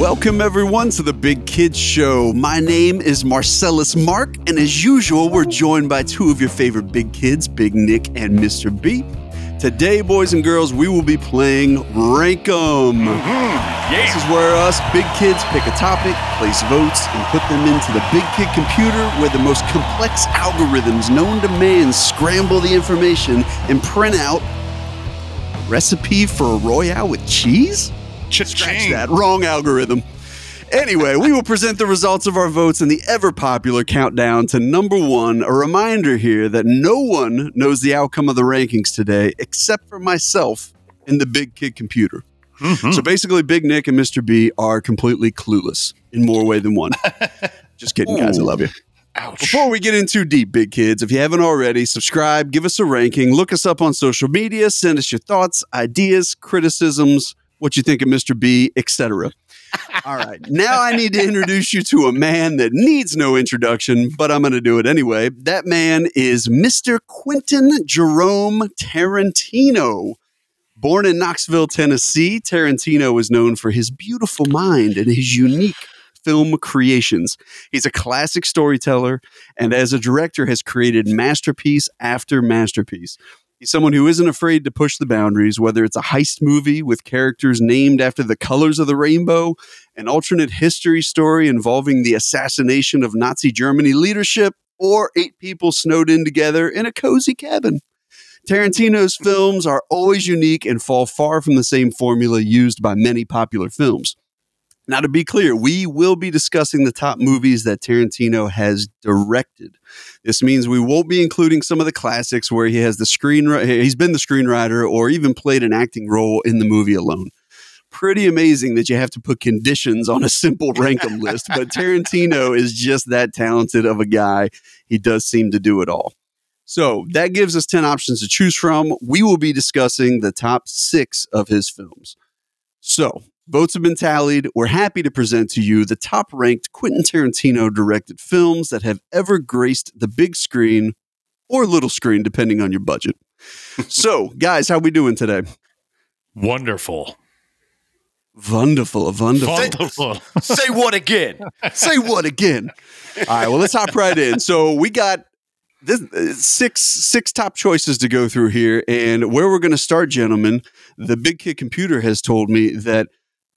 Welcome, everyone, to the Big Kids Show. My name is Marcellus Mark, and as usual, we're joined by two of your favorite big kids, Big Nick and Mr. B. Today, boys and girls, we will be playing Rank 'em. Mm-hmm. This is where us big kids pick a topic, place votes, and put them into the Big Kid computer where the most complex algorithms known to man scramble the information and print out a recipe for a Royale with cheese? Scratch that. Wrong algorithm. Anyway, we will present the results of our votes in the ever popular countdown to number one. A reminder here that no one knows the outcome of the rankings today except for myself and the Big Kid computer. Mm-hmm. So basically, Big Nick and Mr. B are completely clueless in more way than one. Just kidding, guys. I love you. Ouch. Before we get in too deep, big kids, if you haven't already, subscribe, give us a ranking, look us up on social media, send us your thoughts, ideas, criticisms, what you think of Mr. B, etc. All right. Now I need to introduce you to a man that needs no introduction, but I'm going to do it anyway. That man is Mr. Quentin Jerome Tarantino. Born in Knoxville, Tennessee, Tarantino is known for his beautiful mind and his unique film creations. He's a classic storyteller and as a director has created masterpiece after masterpiece. He's someone who isn't afraid to push the boundaries, whether it's a heist movie with characters named after the colors of the rainbow, an alternate history story involving the assassination of Nazi Germany leadership, or eight people snowed in together in a cozy cabin. Tarantino's films are always unique and fall far from the same formula used by many popular films. Now, to be clear, we will be discussing the top movies that Tarantino has directed. This means we won't be including some of the classics where he has the screen he's been the screenwriter or even played an acting role in the movie alone. Pretty amazing that you have to put conditions on a simple rankum list, but Tarantino is just that talented of a guy. He does seem to do it all. So that gives us 10 options to choose from. We will be discussing the top six of his films. So votes have been tallied. We're happy to present to you the top ranked Quentin Tarantino directed films that have ever graced the big screen or little screen, depending on your budget. so, guys, how we doing today? Wonderful. Wonderful, wonderful. Wonderful. Say what again? Say what again? All right, well, let's hop right in. So we got this uh, six six top choices to go through here, and where we're going to start, gentlemen. The Big Kid Computer has told me that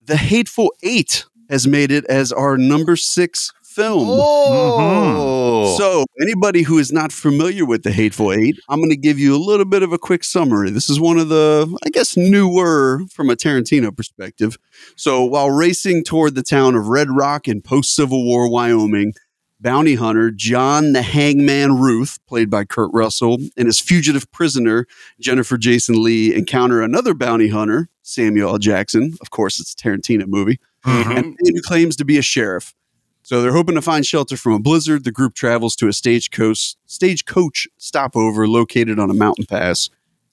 the Hateful Eight has made it as our number six film. Oh, So, anybody who is not familiar with the Hateful Eight, I'm going to give you a little bit of a quick summary. This is one of the, I guess, newer from a Tarantino perspective. So, while racing toward the town of Red Rock in post Civil War Wyoming, bounty hunter John the Hangman Ruth, played by Kurt Russell, and his fugitive prisoner Jennifer Jason Lee encounter another bounty hunter, Samuel L. Jackson. Of course, it's a Tarantino movie Mm-hmm. and a man who claims to be a sheriff. So they're hoping to find shelter from a blizzard. The group travels to a stagecoach stagecoach stopover located on a mountain pass.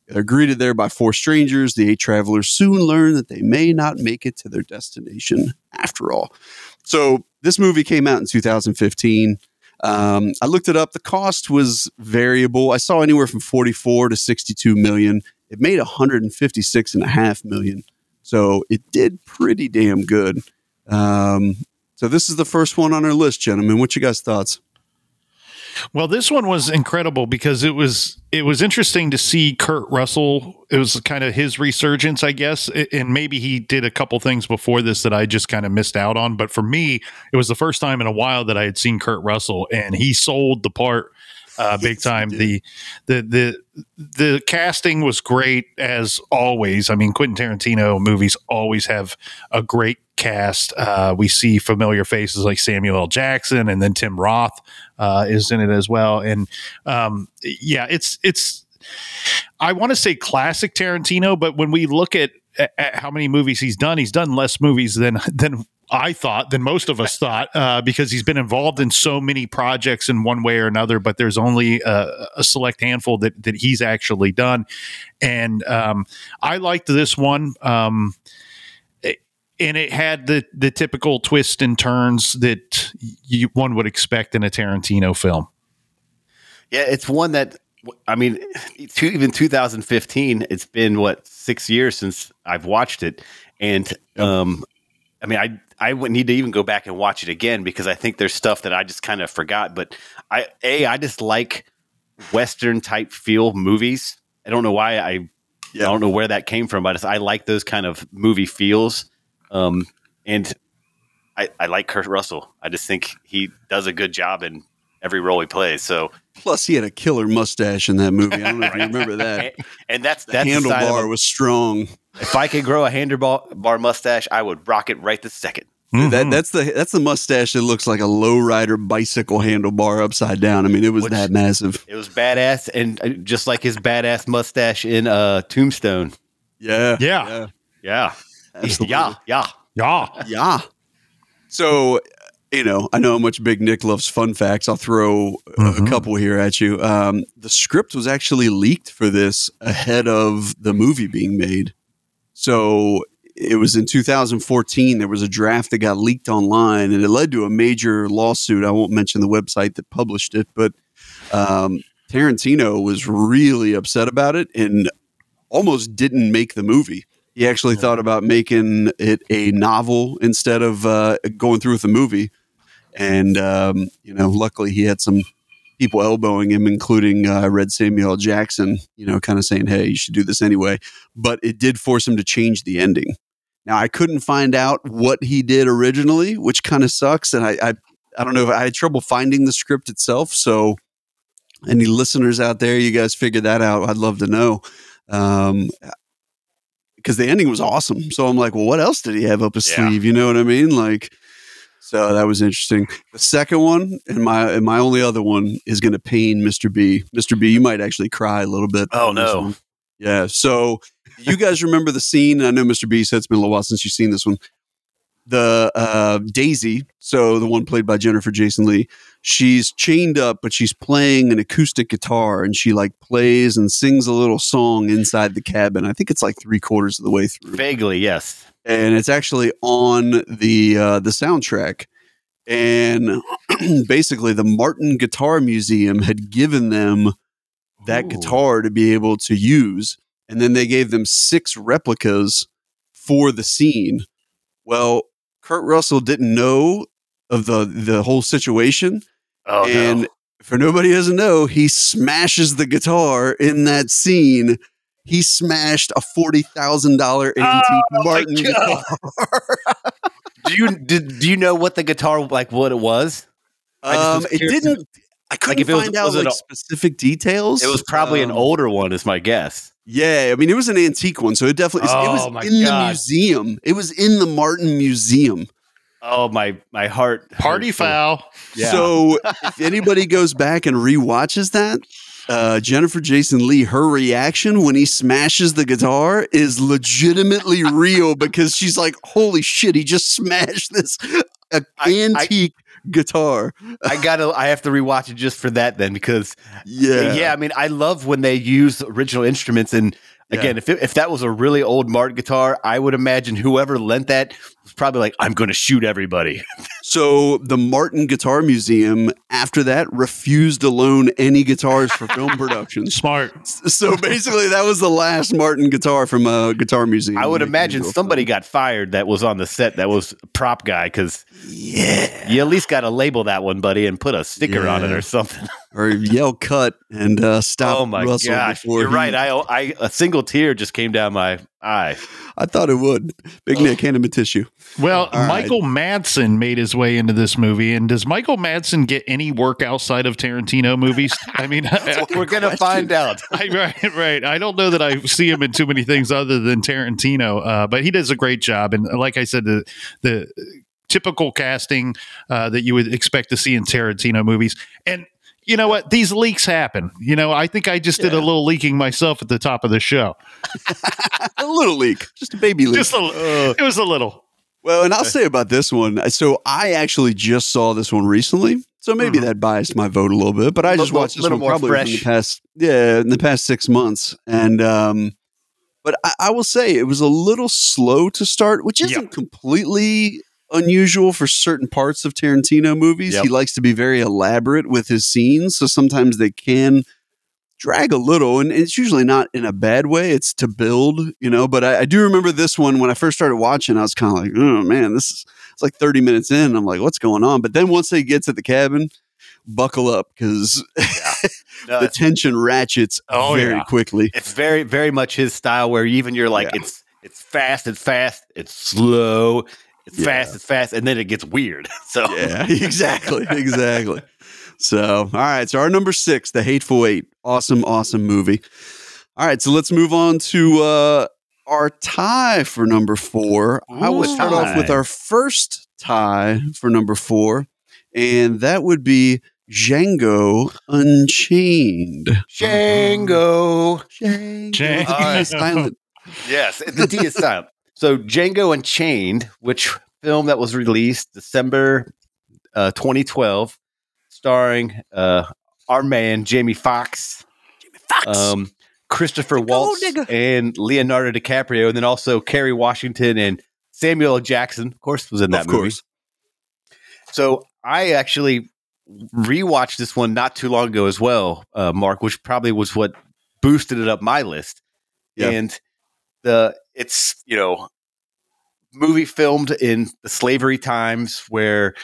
They're greeted there by four strangers. The eight travelers soon learn that they may not make it to their destination after all. So this movie came out in 2015. Um, I looked it up. The cost was variable. I saw anywhere from 44 to 62 million. It made 156 and a half million. So it did pretty damn good. Um, so this is the first one on our list, gentlemen. What you guys thoughts? Well, this one was incredible because it was it was interesting to see Kurt Russell. It was kind of his resurgence, I guess, and maybe he did a couple things before this that I just kind of missed out on. But for me, it was the first time in a while that I had seen Kurt Russell, and he sold the part uh, big Yes, time. The the the the casting was great as always. I mean, Quentin Tarantino movies always have a great cast. Uh, we see familiar faces like Samuel L. Jackson, and then Tim Roth uh, is in it as well. And um, yeah, it's it's. I want to say classic Tarantino, but when we look at, at, at how many movies he's done, he's done less movies than than I thought, than most of us thought, uh, because he's been involved in so many projects in one way or another. But there's only a, a select handful that that he's actually done, and um, I liked this one. Um, and it had the the typical twists and turns that you, one would expect in a Tarantino film. yeah, it's one that I mean, even 2015. It's been what six years since I've watched it, and um, I mean, I I would need to even go back and watch it again because I think there's stuff that I just kind of forgot. But I a I just like Western type feel movies. I don't know why I Yeah. I don't know where that came from, but I, like those kind of movie feels. Um, and I, I like Kurt Russell. I just think he does a good job in every role he plays. So, Plus, he had a killer mustache in that movie. I don't know if you remember that. and, and that's The that's the side of handlebar a- was strong. if I could grow a handlebar mustache, I would rock it right this second. Mhm. That that's the that's the mustache that looks like a lowrider bicycle handlebar upside down. I mean, it was Which- that massive. It was badass, and uh, just like his badass mustache in uh, Tombstone. Yeah, Yeah. Yeah, absolutely. yeah, yeah. yeah. yeah. So, you know, I know how much Big Nick loves fun facts. I'll throw a- a Mhm. couple here at you. Um, the script was actually leaked for this ahead of the movie being made. So it was in 2014. There was a draft that got leaked online, and it led to a major lawsuit. I won't mention the website that published it, but um, Tarantino was really upset about it and almost didn't make the movie. He actually thought about making it a novel instead of uh, going through with the movie. And, um, you know, luckily he had some people elbowing him, including uh, I read Samuel Jackson, you know, kind of saying, hey, you should do this anyway. But it did force him to change the ending. Now, I couldn't find out what he did originally, which kind of sucks. And I, I, I don't know if I had trouble finding the script itself. So, any listeners out there, you guys figure that out. I'd love to know. Um, because the ending was awesome. So I'm like, well, what else did he have up his Yeah. sleeve? You know what I mean? Like, so that was interesting. The second one and my and my only other one is going to pain Mr. B. Mr. B, you might actually cry a little bit. Oh, no. Yeah. So you guys remember the scene? I know Mr. B said it's been a little while since you've seen this one. The uh, Daisy, so the one played by Jennifer Jason Lee, she's chained up, but she's playing an acoustic guitar and she like plays and sings a little song inside the cabin. I think it's like three quarters of the way through Vaguely, yes. and it's actually on the uh, the soundtrack. And basically, the Martin Guitar Museum had given them that Ooh. guitar to be able to use, and then they gave them six replicas for the scene. Well, Kurt Russell didn't know of the the whole situation, Oh and no. for nobody doesn't know, he smashes the guitar in that scene. He smashed a forty thousand dollar antique Oh Martin guitar. Do you did, do you know what the guitar like? What it was? Um, was it didn't. I couldn't was- find out was it like specific details. It was probably an Um, older one, is my guess. Yeah, I mean, it was an antique one, so it definitely oh, it Oh, was my in the museum. It was in the Martin Museum. Oh my my heart. Party foul. Yeah. So if anybody goes back and rewatches that, uh, Jennifer Jason Lee, her reaction when he smashes the guitar is legitimately real because she's like, "Holy shit, he just smashed this uh, I- I- antique guitar." I gotta. I have to rewatch it just for that then because Yeah, yeah. I mean, I love when they use original instruments and. Yeah. Again, if it, if that was a really old Martin guitar, I would imagine whoever lent that was probably like, "I'm going to shoot everybody." So the Martin Guitar Museum, after that, refused to loan any guitars for film production. Smart. So basically, that was the last Martin guitar from a guitar museum. I would imagine somebody fun. got fired that was on the set that was prop guy because yeah, you at least got to label that one, buddy, and put a sticker on it or something. or yell cut and uh, stop. oh my Russell gosh, you're he- right. I, I a single tear just came down my eye. I thought it would. Big Nick, hand him a tissue. Well, All right. Michael Madsen made his way into this movie, and does Michael Madsen get any work outside of Tarantino movies? I mean, We're gonna find out. I, right, right. I don't know that I see him in too many things other than Tarantino, uh, but he does a great job. And like I said, the the typical casting uh, that you would expect to see in Tarantino movies. And you know what? These leaks happen. You know, I think I just did a little leaking myself at the top of the show. a little leak, just a baby leak. Just a, Uh, it was a little. Well, and I'll say about this one. So I actually just saw this one recently. So maybe Mhm. that biased my vote a little bit, but I just Little- watched this little one more probably fresh. the past, yeah, in the past six months. And, um, but I, I will say it was a little slow to start, which isn't Yep. completely unusual for certain parts of Tarantino movies. Yep. He likes to be very elaborate with his scenes, so sometimes they can drag a little, and it's usually not in a bad way. It's to build, you know. But I, I do remember this one when I first started watching. I was kind of like, oh man, this is it's like 30 minutes in. I'm like, what's going on? But then once they get to the cabin, buckle up because No, the tension ratchets Oh, very yeah. quickly. it's very, very much his style. Where even you're like, Yeah. it's it's fast, it's fast, it's slow, it's Yeah. fast, it's fast, and then it gets weird. So Yeah, exactly, exactly. So, all right. So our number six, The Hateful Eight, awesome, awesome movie. All right, so let's move on to uh, our tie for number four. I would Ooh, start off with our first tie for number four, and that would be Django Unchained. Django. Django. Django. Uh, silent. Yes, the D is silent. So Django Unchained, which film that was released December uh, 2012, starring uh, our man Jamie Foxx, um, Christopher Waltz, and Leonardo DiCaprio, and then also Kerry Washington and Samuel L. Jackson, of course, was in that of movie. course. So I actually rewatched this one not too long ago as well, uh, Mark, which probably was what boosted it up my list. Yeah. And the it's you know movie filmed in the slavery times where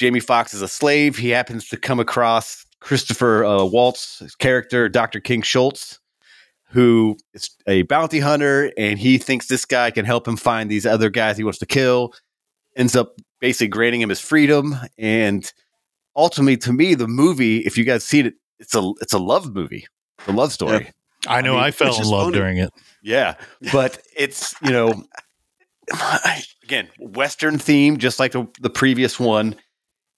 Jamie Foxx is a slave. He happens to come across Christopher uh, Waltz's character, Dr. King Schultz, who is a bounty hunter, and he thinks this guy can help him find these other guys he wants to kill. Ends up basically granting him his freedom, and ultimately, to me, the movie, if you guys seen it, it's a it's a love movie, the love story. I know I mean, I, fell in love funny. during it. Yeah, but it's you know, again, Western theme, just like the, the previous one.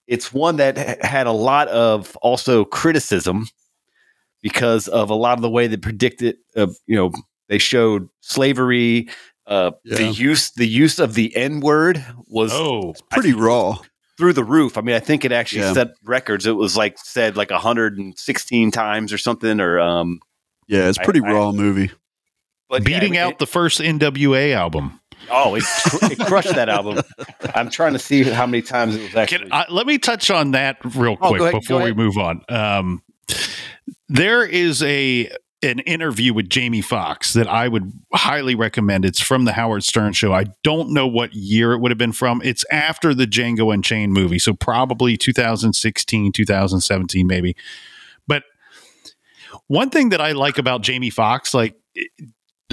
It's one that had a lot of also criticism because of a lot of the way they predicted. Uh, you know, they showed slavery. Uh, The use the use of the N word was Oh, Pretty raw. through the roof. I mean, I think it actually Yeah. set records. It was like said like 116 times or something, or um. Yeah, it's pretty I- raw movie. But yeah, beating it- out the first NWA album. Oh, it, cr- it crushed that album. I'm trying to see how many times it was actually. Can I, let me touch on that real Oh, quick go ahead, before we move on. Um, there is a an interview with Jamie Foxx that I would highly recommend. It's from the Howard Stern show. I don't know what year it would have been from. It's after the Django Unchained movie, so probably 2016, 2017 maybe. But one thing that I like about Jamie Foxx, like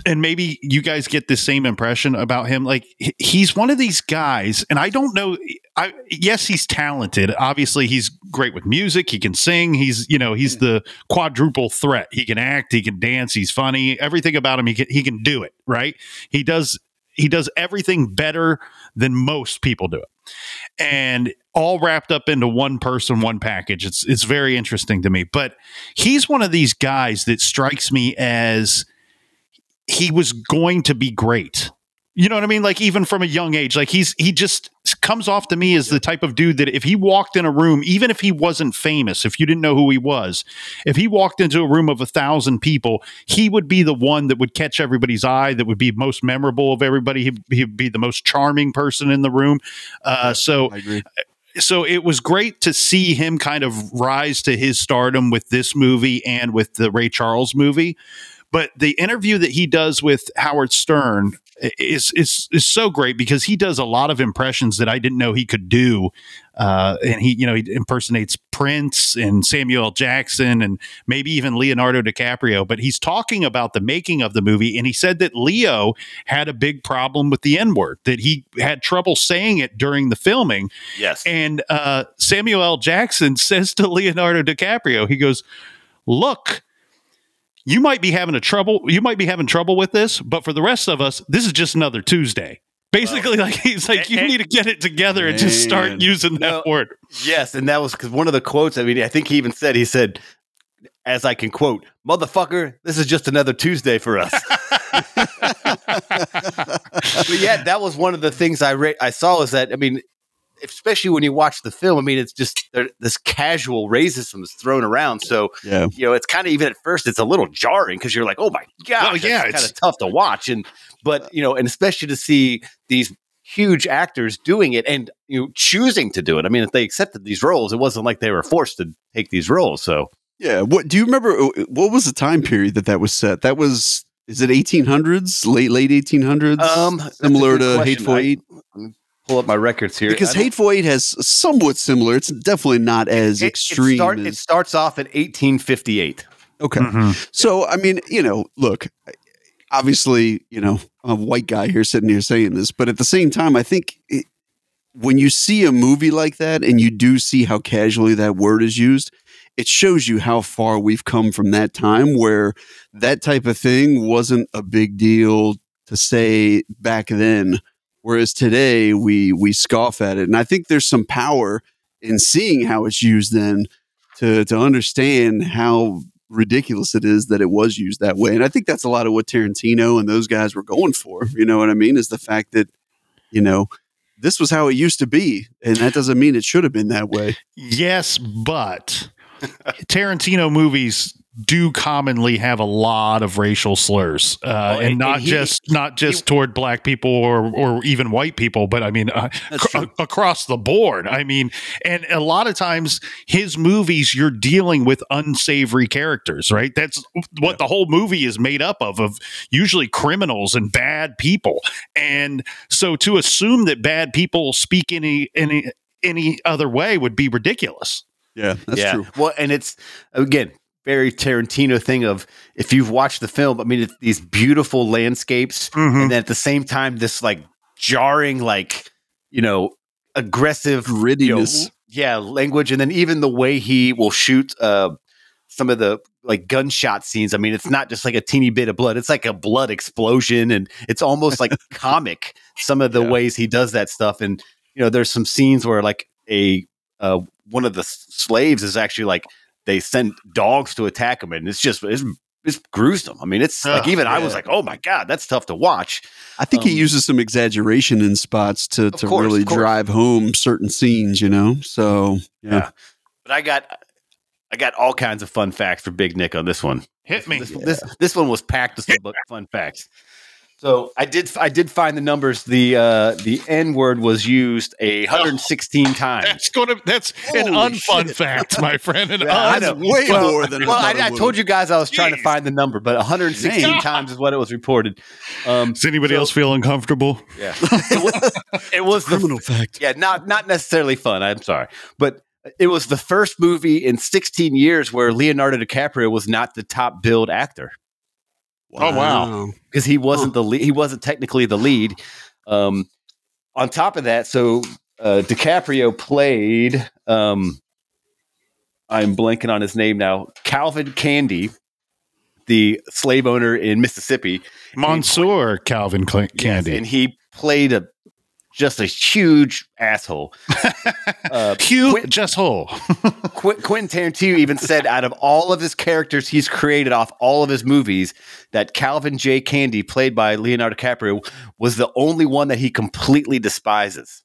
and maybe you guys get the same impression about him. Like he's one of these guys and i don't know i yes he's talented. Obviously he's great with music. He can sing. He's you know he's the quadruple threat. He can act. He can dance. He's funny. Everything about him he can he can do it right? He does he does everything better than most people do it. And all wrapped up into one person one package. It's it's very interesting to me. But he's one of these guys that strikes me as he was going to be great. You know what I mean? Like even from a young age, like he's he just comes off to me as the type of dude that if he walked in a room, even if he wasn't famous, if you didn't know who he was, if he walked into a room of a thousand people, he would be the one that would catch everybody's eye, that would be most memorable of everybody. He'd, he'd be the most charming person in the room. Uh, so I agree. so it was great to see him kind of rise to his stardom with this movie and with the Ray Charles movie. But the interview that he does with Howard Stern is is is so great because he does a lot of impressions that I didn't know he could do. Uh, and he, you know, he impersonates Prince and Samuel L. Jackson and maybe even Leonardo DiCaprio. But he's talking about the making of the movie, and he said that Leo had a big problem with the N word, that he had trouble saying it during the filming, yes. and uh, Samuel L. Jackson says to Leonardo DiCaprio, he goes, "Look, you might be having a trouble. You might be having trouble with this, but for the rest of us, this is just another Tuesday." Basically, like he's like, you and- need to get it together and just start using that No. word. yes, and that was because one of the quotes. I mean, I think he even said he said, as I can quote, "Motherfucker, this is just another Tuesday for us." but yeah, that was one of the things I re- I saw is that I mean, especially when you watch the film, I mean, it's just this casual racism is thrown around. So Yeah. you know, it's kind of even at first, it's a little jarring because you're like, oh my god, Well, yeah, it's kind of tough to watch. And but you know, and especially to see these huge actors doing it and you know choosing to do it. I mean, if they accepted these roles, it wasn't like they were forced to take these roles. So Yeah. What do you remember? uh, What was the time period that that was set? That was is it 1800s, late late 1800s? Um, similar to question. Hateful I- Eight. Pull up my records here Because I don't- Hateful Eight has somewhat similar. It's definitely not as it, extreme. It, start, as- it starts off at 1858. okay. Mhm. So, I mean, you know, look, obviously, you know, I'm a white guy here sitting here saying this, but at the same time, I think it, when you see a movie like that and you do see how casually that word is used, it shows you how far we've come from that time where that type of thing wasn't a big deal to say back then. Whereas today we we scoff at it. And I think there's some power in seeing how it's used then to to understand how ridiculous it is that it was used that way. And I think that's a lot of what Tarantino and those guys were going for. You know what I mean? Is the fact that, you know, this was how it used to be. And that doesn't mean it should have been that way. Yes, but Tarantino movies do commonly have a lot of racial slurs, uh, Oh, and, and- not and he- just not just toward black people or or even white people, but I mean uh, cr- across the board. I mean, and a lot of times his movies, you're dealing with unsavory characters, right? That's what the whole movie is made up of of usually criminals and bad people, and so to assume that bad people speak any any any other way would be ridiculous. Yeah, that's yeah. true. Well, and it's again very Tarantino thing of if you've watched the film. I mean, it's these beautiful landscapes, Mhm. and then at the same time, this like jarring, like you know, aggressive you know, yeah, language, and then even the way he will shoot uh, some of the like gunshot scenes. I mean, it's not just like a teeny bit of blood; it's like a blood explosion, and it's almost like comic. Some of the Yeah. ways he does that stuff, and you know, there's some scenes where like a uh, one of the slaves is actually like they send dogs to attack him, and it's just it's, it's gruesome. I mean, it's like Ugh, even I was like, oh my god, that's tough to watch. I think he Um, uses some exaggeration in spots to, to course, really drive home certain scenes, you know? So, yeah. Yeah. But I got I got all kinds of fun facts for Big Nick on this one. Hit me. This, this this one was packed with some fun facts. So I did I did find the numbers. The uh, the N word was used a 116 times. That's gonna. That's an unfun shit. fact, my friend. An Yeah, I un- know. way Well- more than Well, I, I told you guys I was trying to find the number, but 116 Man. times is what it was reported. Um, Does anybody So- else feel uncomfortable? yeah, it was, it was the criminal fact. yeah, not not necessarily fun. I'm sorry, but it was the first movie in 16 years where Leonardo DiCaprio was not the top billed actor Oh, wow. because he wasn't the lead. He wasn't technically the lead. Um, on top of that, so uh, DiCaprio played. Um, I'm blanking on his name now. Calvin Candie, the slave owner in Mississippi. Monsieur Calvin Cl- Candie. and he played a just a huge asshole. uh, Hugh Quit- Just Hole. Qu- Quentin Tarantino even said out of all of his characters he's created off all of his movies, that Calvin J. Candie, played by Leonardo DiCaprio, was the only one that he completely despises.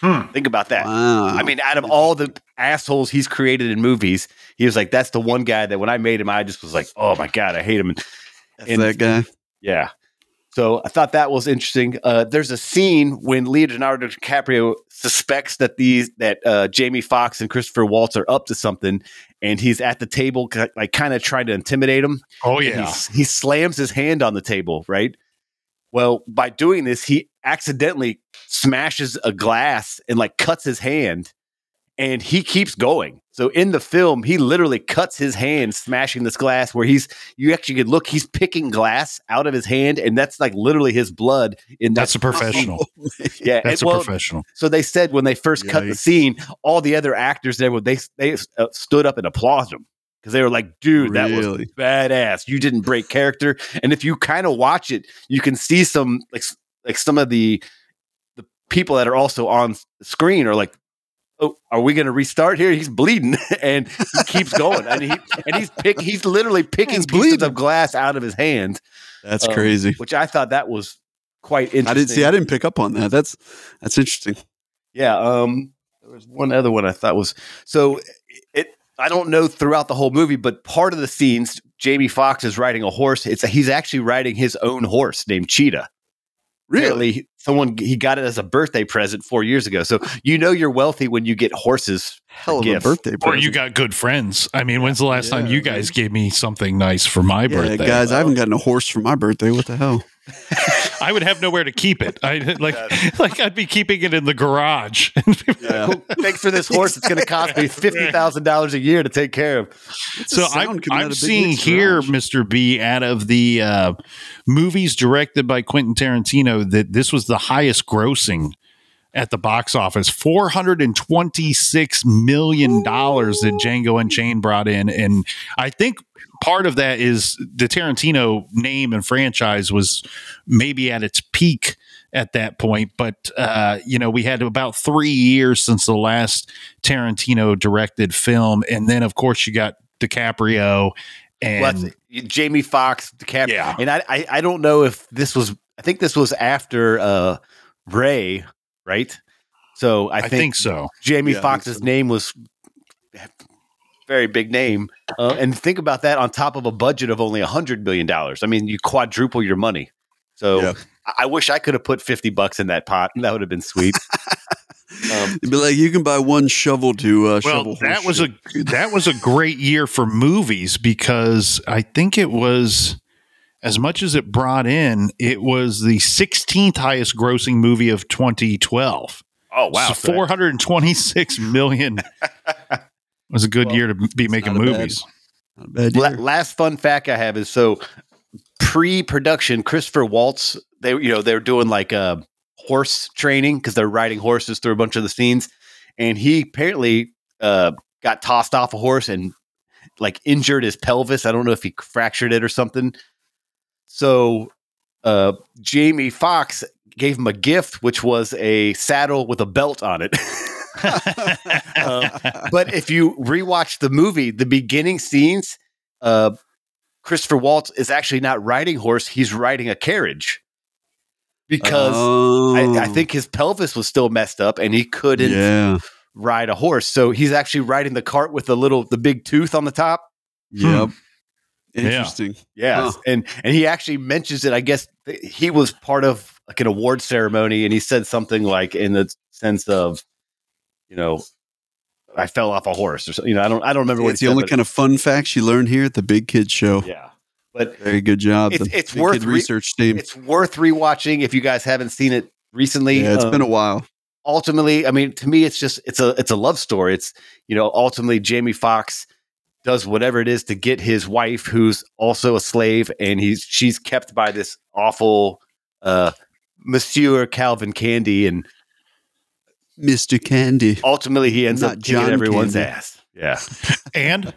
Hmm. Think about that. Wow. I mean, out of all the assholes he's created in movies, he was like, that's the one guy that when I made him, I just was like, oh my God, I hate him. And That's and- that guy. yeah. So I thought that was interesting. Uh, there's a scene when Leonardo DiCaprio suspects that these that uh, Jamie Foxx and Christopher Waltz are up to something, and he's at the table, like kind of trying to intimidate him. Oh yeah. he slams his hand on the table. Right. Well, by doing this, he accidentally smashes a glass and like cuts his hand, and he keeps going. So in the film, he literally cuts his hand smashing this glass where he's you actually could look, he's picking glass out of his hand, and that's like literally his blood in that That's a professional. Yeah, That's and, a well, professional. so they said when they first cut the scene, all the other actors there they they uh, stood up and applauded him because they were like, "Dude, that was badass. You didn't break character." And if you kind of watch it, you can see some like like some of the the people that are also on screen are like. Oh, are we going to restart here? He's bleeding, and he keeps going, and he and he's pick, he's literally picking He's pieces bleeding. of glass out of his hand, That's Um, crazy. which I thought that was quite interesting. I didn't see. I didn't pick up on that. That's that's interesting. Yeah. Um, there was one other one I thought was so it. I don't know throughout the whole movie, but part of the scenes, Jamie Foxx is riding a horse. It's he's actually riding his own horse named Cheetah. Really? Apparently, someone he got it as a birthday present four years ago. So you know you're wealthy when you get horses. Hell of a gift. birthday Or you got good friends. I mean, when's the last time you guys gave me something nice for my Yeah, birthday? guys, I haven't gotten a horse for my birthday. What the hell? I would have nowhere to keep it. I like like I'd be keeping it in the garage. Yeah. Thanks for this horse. It's going to cost me fifty thousand dollars a year to take care of. so I'm, I'm seeing here. Mr. B, out of the uh, movies directed by Quentin Tarantino, that this was the highest grossing at the box office. Four hundred and twenty-six million dollars that Django Unchained brought in, and I think part of that is the Tarantino name and franchise was maybe at its peak at that point. But uh, you know, we had about three years since the last Tarantino directed film, and then of course you got DiCaprio and Well, that's- Jamie Foxx, DiCaprio, Yeah. and I, I I don't know if this was. I think this was after uh, Ray, right? So I, I, think, think, so. Jamie Yeah, I Foxx's so. name was very big name, uh, and think about that on top of a budget of only a hundred million dollars. I mean, you quadruple your money. So Yeah. I, I wish I could have put fifty bucks in that pot. That would have been sweet. um, It'd be like you can buy one shovel to uh, Well, shovel. that was shit. a that was a great year for movies because I think it was as much as it brought in, it was the 16th highest grossing movie of 2012. oh wow, So So 426 million was a good Well, year to be making not a bad- movies. Bad La- last fun fact I have is so pre-production, Christopher Waltz, they you know they're doing like a horse training because they're riding horses through a bunch of the scenes, and he apparently uh, got tossed off a horse and like injured his pelvis. I don't know if he fractured it or something. So uh, Jamie Foxx gave him a gift, which was a saddle with a belt on it. Uh, but if you rewatch the movie, the beginning scenes, uh, Christopher Waltz is actually not riding horse; he's riding a carriage because I, I Oh, think his pelvis was still messed up and he couldn't Yeah. ride a horse. So he's actually riding the cart with the little, the big tooth on the top. Yep. Yeah. Interesting. Yeah, Huh. and and he actually mentions it. I guess he was part of like an award ceremony, and he said something like in the sense of, you know, I fell off a horse or something. You know, I don't I don't remember what It's the said, only kind of fun facts you learn here at the Big Kids Show. yeah. But Very good job. It's- the it's worth re- research team. it's worth rewatching if you guys haven't seen it recently. Yeah, it's Um, been a while. ultimately, I mean, to me, it's just it's a it's a love story. It's you know, ultimately, Jamie Foxx does whatever it is to get his wife, who's also a slave, and he's she's kept by this awful uh, Monsieur Calvin Candie, and Mr. Candie. ultimately, he ends Not up kicking John everyone's Candy. ass. Yeah, and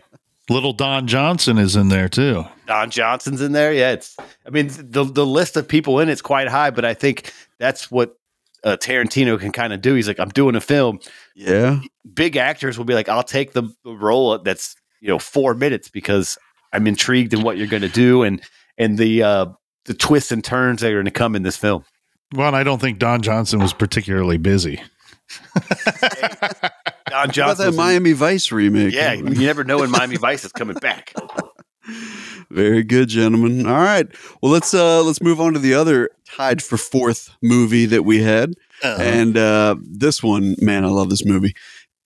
little Don Johnson is in there too. Don Johnson's in there. Yeah, it's. I mean, the the list of people in it's quite high, but I think that's what. Uh, Tarantino can kind of do. He's like, I'm doing a film. Yeah. big actors will be like, I'll take the, the role that's you know four minutes because I'm intrigued in what you're going to do and and the uh, the twists and turns that are going to come in this film. Well, and I don't think Don Johnson was particularly busy. Don How about Johnson, that Miami Vice remake? yeah, you never know when Miami Vice is coming back. Very good, gentlemen. All right. Well, let's uh let's move on to the other tied for fourth movie that we had. Uh-huh. And uh this one, man, I love this movie.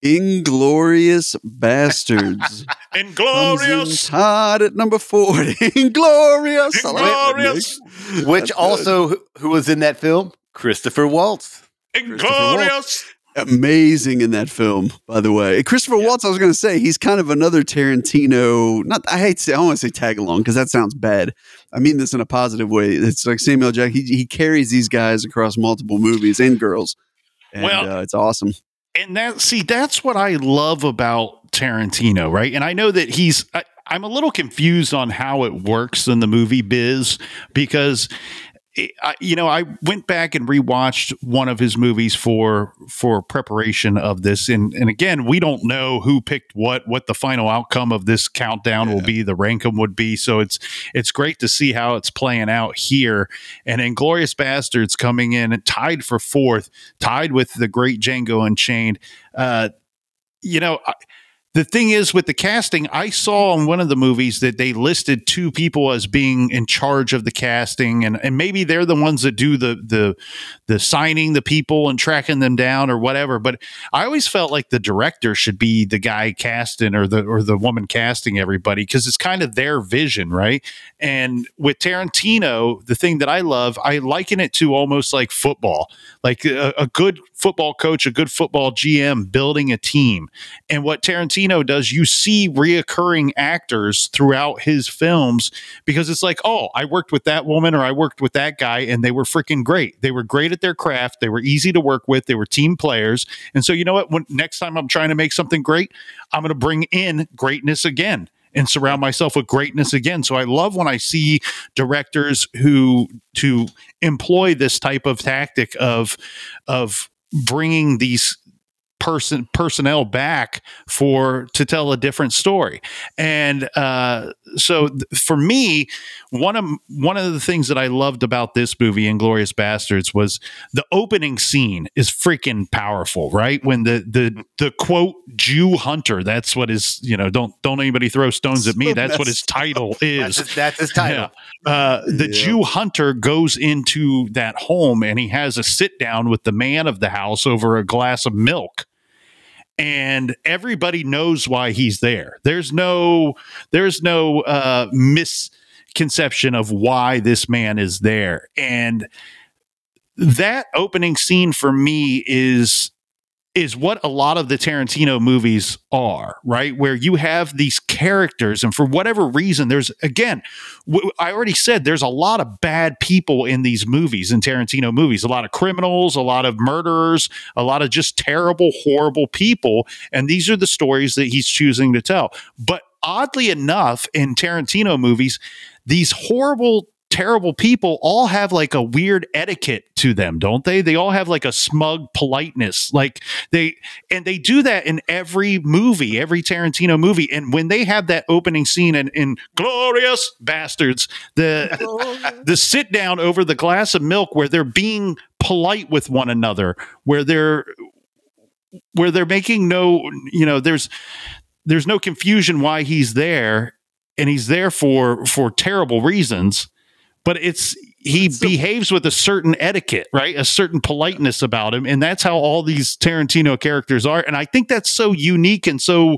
Inglourious Basterds. Comes Inglorious. in hot at number 40. Inglorious. I Inglorious. Which That's also who- who was in that film? Christopher Waltz. Inglorious. amazing in that film, by the way. Christopher Waltz, I was going to say, he's kind of another Tarantino. Not, I hate to say, I want to say tag along because that sounds bad. I mean this in a positive way. It's like Samuel. Jack. He, he carries these guys across multiple movies and girls. And Well- uh, it's awesome. and that see that's what i love about tarantino right and i know that he's I, i'm a little confused on how it works in the movie biz because I, you know i went back and rewatched one of his movies for for preparation of this. And and again we don't know who picked what what the final outcome of this countdown will be the rankum would be. So it's it's great to see how it's playing out here. And inglourious basterds coming in tied for fourth tied with the great Django Unchained. Uh, you know, I, the thing is with the casting, I saw in one of the movies that they listed two people as being in charge of the casting, and, and maybe they're the ones that do the the the signing the people and tracking them down or whatever. But I always felt like the director should be the guy casting or the or the woman casting everybody because it's kind of their vision, right? And with Tarantino, the thing that I love, I liken it to almost like football, like a, a good football coach, a good football GM building a team, and what Tarantino Does, you see reoccurring actors throughout his films because it's like, oh, I worked with that woman or I worked with that guy and they were freaking great. They were great at their craft. They were easy to work with. They were team players. And so, you know what? When next time I'm trying to make something great, I'm going to bring in greatness again and surround myself with greatness again. So I love when I see directors who to employ this type of tactic of of bringing these person personnel back for to tell a different story and uh, so th- for me one of one of the things that i loved about this movie inglourious Basterds, was the opening scene is freaking powerful right when the the the quote jew hunter that's what is you know don't don't anybody throw stones at me that's what his title is That's his, that's his title. yeah. Uh, the Yeah. Jew hunter goes into that home and he has a sit down with the man of the house over a glass of milk. And everybody knows why he's there. There's no, there's no uh, misconception of why this man is there. And that opening scene for me is is what a lot of the Tarantino movies are, right? Where you have these characters, and for whatever reason, there's again, w- I already said there's a lot of bad people in these movies, in Tarantino movies, a lot of criminals, a lot of murderers, a lot of just terrible, horrible people. And these are the stories that he's choosing to tell. But oddly enough, in Tarantino movies, these horrible terrible people all have like a weird etiquette to them, don't they? They all have like a smug politeness. Like they and they do that in every movie, every Tarantino movie. And when they have that opening scene in, in Glorious Bastards, the the sit down over the glass of milk where they're being polite with one another, where they're where they're making no, you know, there's there's no confusion why he's there and he's there for for terrible reasons but it's he So- behaves with a certain etiquette right? A certain politeness about him. And that's how all these tarantino characters are. And i think that's so unique and so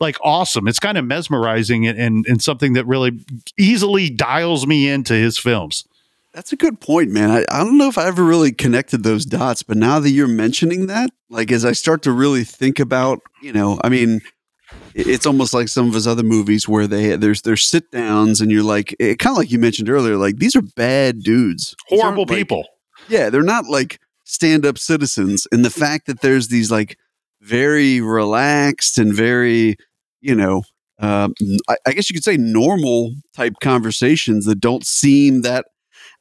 like awesome. It's kind of mesmerizing and, and, and something that really easily dials me into his films. That's a good point, man. I, I don't know if I ever really connected those dots, but now that you're mentioning that, like as I start to really think about, you know, I mean, it's almost like some of his other movies where they there's there's sit downs and you're like, it, kind of like you mentioned earlier, like these are bad dudes, horrible like- people Yeah, they're not like stand up citizens, and the fact that there's these like very relaxed and very, you know. Um, I, I guess you could say normal type conversations that don't seem that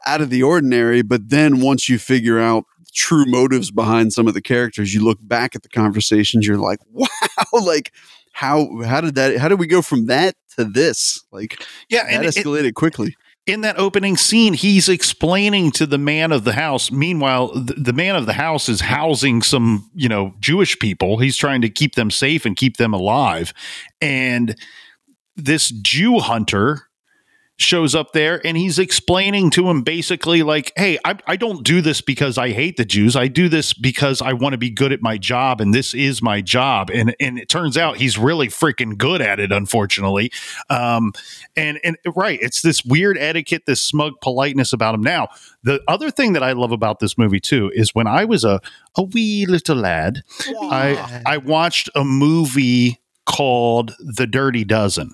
out of the ordinary. But then once you figure out true motives behind some of the characters, you look back at the conversations, you're like, wow, like how how did that how did we go from that to this? Like yeah that and it- escalated quickly. in that opening scene, he's explaining to the man of the house. Meanwhile, the, the man of the house is housing some, you know, Jewish people. He's trying to keep them safe and keep them alive. And this Jew hunter shows up there and he's explaining to him basically like hey I, I don't do this because i hate the jews. I do this because i want to be good at my job and this is my job. And and it turns out he's really freaking good at it unfortunately. Um and and right it's this weird etiquette this smug politeness about him. Now the other thing that i love about this movie too is when i was a a wee little lad i i watched a movie called the dirty dozen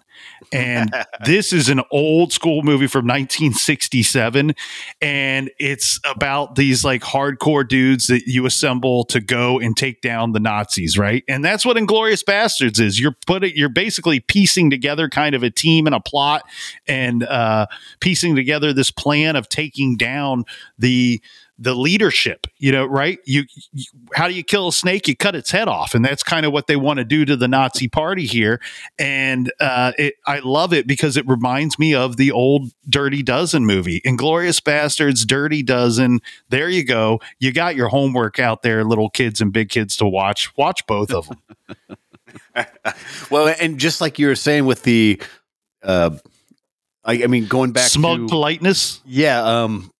and this is an old school movie from 1967 and it's about these like hardcore dudes that you assemble to go and take down the nazis right? And that's what inglourious basterds is. You're putting you're basically piecing together kind of a team and a plot and uh piecing together this plan of taking down the the leadership you know right you, you how do you kill a snake you cut its head off and that's kind of what they want to do to the nazi party here and uh, it, I love it because it reminds me of the old Dirty Dozen movie, Inglourious Basterds, Dirty Dozen. There you go. You got your homework out there, little kids and big kids to watch. Watch both of them. well, and just like you were saying with the, uh, I, I mean, going back to Smug to politeness. yeah, um,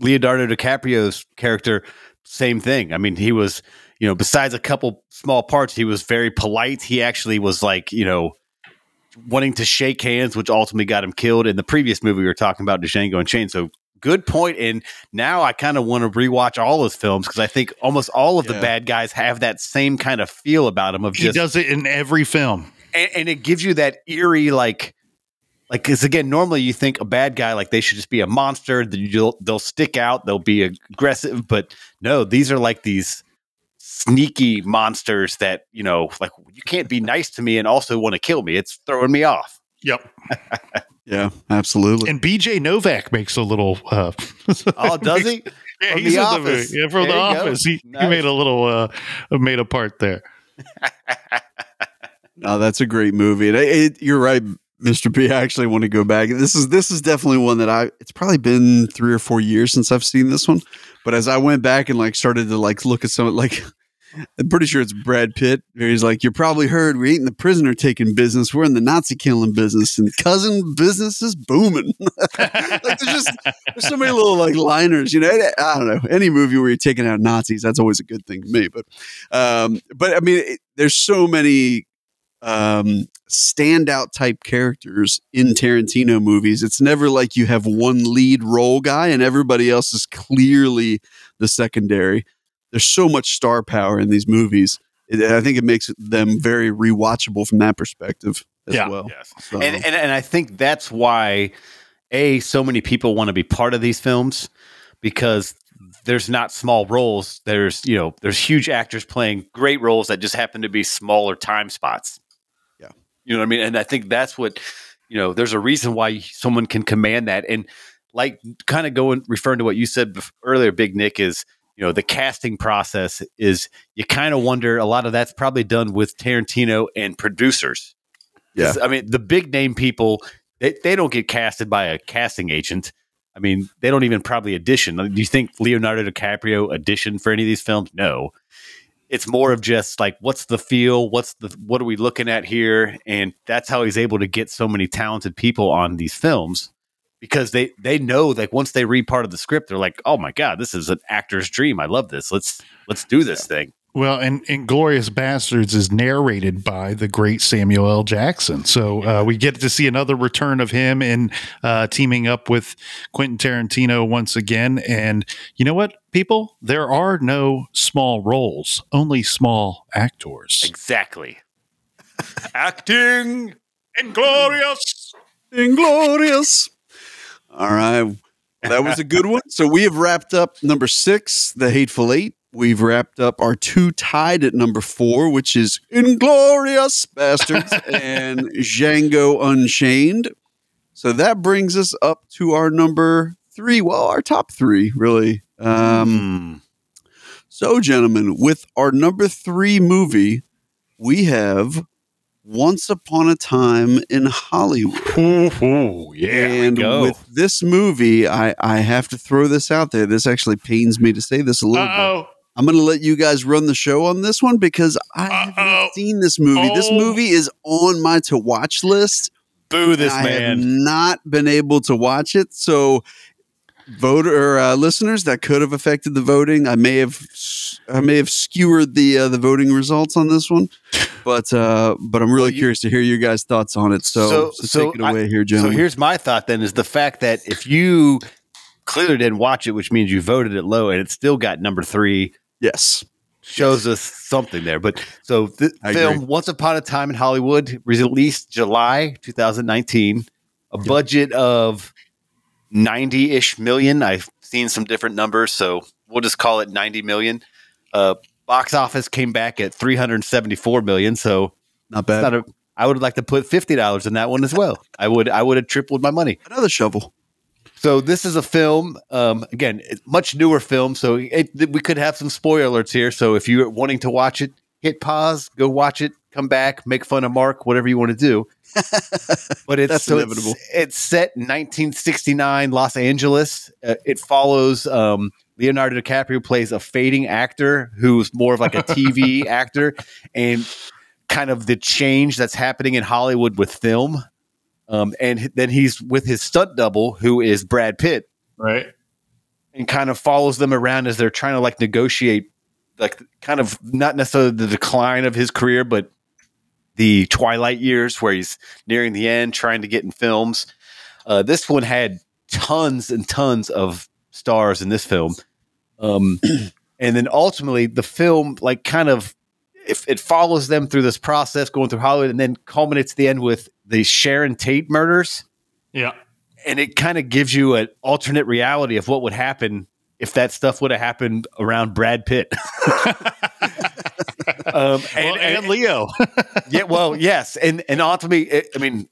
Leonardo DiCaprio's character, same thing. I mean, he was, you know, besides a couple small parts, he was very polite. He actually was like, you know, wanting to shake hands, which ultimately got him killed. In the previous movie we were talking about, Django Unchained. So good point. And now I kind of want to rewatch all his films because I think almost all of the bad guys have that same kind of feel about him of He just does it in every film. and, and it gives you that eerie like like because again normally you think a bad guy like they should just be a monster that you'll they'll stick out they'll be aggressive but no these are like these sneaky monsters that you know like you can't be nice to me and also want to kill me it's throwing me off Yep. Yeah, absolutely. And BJ Novak makes a little. Uh, oh does he Yeah, From he's The in Office. the movie. Yeah, from There the office. He, he made a little uh made a part there. oh that's a great movie. And it, it, you're right, Mr. B. I actually want to go back. This is this is definitely one that I. It's probably been three or four years since I've seen this one. But as I went back and like started to like look at some like. I'm pretty sure it's Brad Pitt. He's like, "You probably heard we ain't in the prisoner taking business. We're in the Nazi killing business, and cousin business is booming." like there's just there's so many little like liners, you know. I don't know any movie where you're taking out Nazis. That's always a good thing to me. But um, but I mean, it, there's so many um, standout type characters in Tarantino movies. It's never like you have one lead role guy and everybody else is clearly the secondary. There's so much star power in these movies. It, I think it makes them very rewatchable from that perspective as Yeah. well. yes So, and, and and I think that's why a so many people want to be part of these films because there's not small roles. There's you know there's huge actors playing great roles that just happen to be smaller time spots. Yeah. you know what I mean. And I think that's what you know. There's a reason why someone can command that. And like kind of going referring to what you said earlier, Big Nick is. You know the casting process is you kind of wonder a lot of that's probably done with Tarantino and producers. 'Cause, I mean, the big name people, they, they don't get casted by a casting agent. I mean, they don't even probably audition. Do you think Leonardo DiCaprio auditioned for any of these films? No. It's more of just like, what's the feel? What's the, what are we looking at here? And that's how he's able to get so many talented people on these films because they, they know like once they read part of the script, they're like, oh my God, this is an actor's dream. I love this. Let's, let's do this thing. Well, and Inglourious Basterds is narrated by the great Samuel L. Jackson. So uh, we get to see another return of him in uh, teaming up with Quentin Tarantino once again. And you know what, people? There are no small roles, only small actors. Exactly. Acting. Inglorious! Inglorious. All right. That was a good one. So we have wrapped up number six, The Hateful Eight. We've wrapped up our two tied at number four, which is Inglourious Basterds and Django Unchained. So that brings us up to our number three. Well, our top three, really. Um, so, gentlemen, with our number three movie, we have Once Upon a Time in Hollywood. Ooh, yeah. and with this movie, I, I have to throw this out there. This actually pains me to say this a little bit. Uh-oh. I'm going to let you guys run the show on this one because I Uh-oh. not seen this movie. This Oh. movie is on my to watch list. Boo this I have man. not been able to watch it. So, voter uh, listeners, that could have affected the voting. I may have I may have skewered the uh, the voting results on this one, but uh, but I'm really Well, you- curious to hear your guys' thoughts on it. So, So- so, take it I- away here, So here's my thought then is the fact that if you clearly didn't watch it, which means you voted it low and it still got number three, yes, shows us something there. But so the film agree. Once Upon a Time in Hollywood released July 2019, a budget of 90 ish million. I've seen some different numbers, so we'll just call it 90 million. Uh, box office came back at 374 million. So not bad. not a, I would like to put fifty dollars in that one as well. I would I would have tripled my money. Another shovel. So this is a film. Um, again, much newer film. So it, we could have some spoiler alerts here. So if you're wanting to watch it, hit pause, go watch it, come back, make fun of Mark, whatever you want to do. But it's so it's- inevitable. It's, set in 1969 Los Angeles. Uh, it follows um, Leonardo DiCaprio plays a fading actor who's more of like a TV actor, and kind of the change that's happening in Hollywood with film. Um, and then he's with his stunt double, who is Brad Pitt, Right. and kind of follows them around as they're trying to like negotiate, like kind of not necessarily the decline of his career, but the twilight years where he's nearing the end, trying to get in films. Uh, this one had tons and tons of stars in this film, um, and then ultimately the film like kind of if it follows them through this process going through Hollywood, and then culminates the end with the Sharon Tate murders Yeah. and it kind of gives you an alternate reality of what would happen if that stuff would have happened around Brad Pitt. um, And, and, Leo. yeah, well, yes, and and ultimately, it, I mean,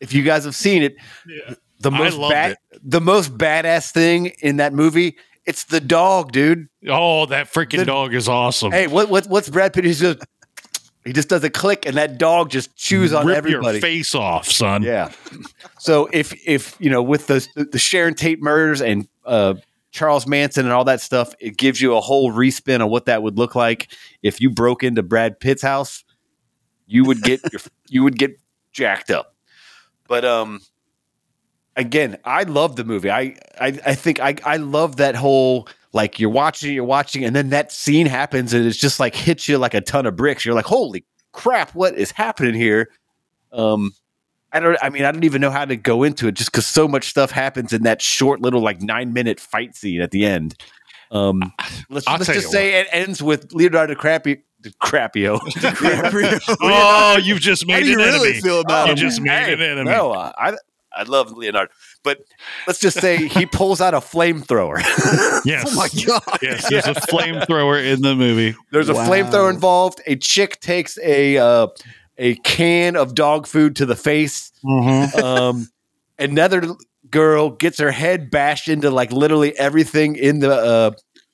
if you guys have seen it, Yeah. the most bad, it. the most badass thing in that movie, it's the dog, dude. oh, that freaking The- dog is awesome. Hey, what what what's Brad Pitt? He's just he just does a click, and that dog just chews on Rip everybody. your face off, son. Yeah. So if if you know with the the Sharon Tate murders and uh, Charles Manson and all that stuff, it gives you a whole respin on what that would look like if you broke into Brad Pitt's house. You would get your, you would get jacked up. But um, again, I love the movie. I I, I think I I love that whole. Like you're watching, you're watching, and then that scene happens, and it's just like hits you like a ton of bricks. You're like, "Holy crap, what is happening here?" Um, I don't. I mean, I don't even know how to go into it, just because so much stuff happens in that short little like nine minute fight scene at the end. Um, let's, I'll let's just you say it ends with Leonardo DiCaprio. DiCaprio. Oh, you've just How made do you an really enemy. feel about You him? just made Hey, an enemy. No, uh, I I love Leonardo, but let's just say he pulls out a flamethrower. Yes. Oh my god! Yes, there's a flamethrower in the movie. There's a Wow. flamethrower involved. A chick takes a uh, a can of dog food to the face. um, another girl gets her head bashed into like literally everything in the uh,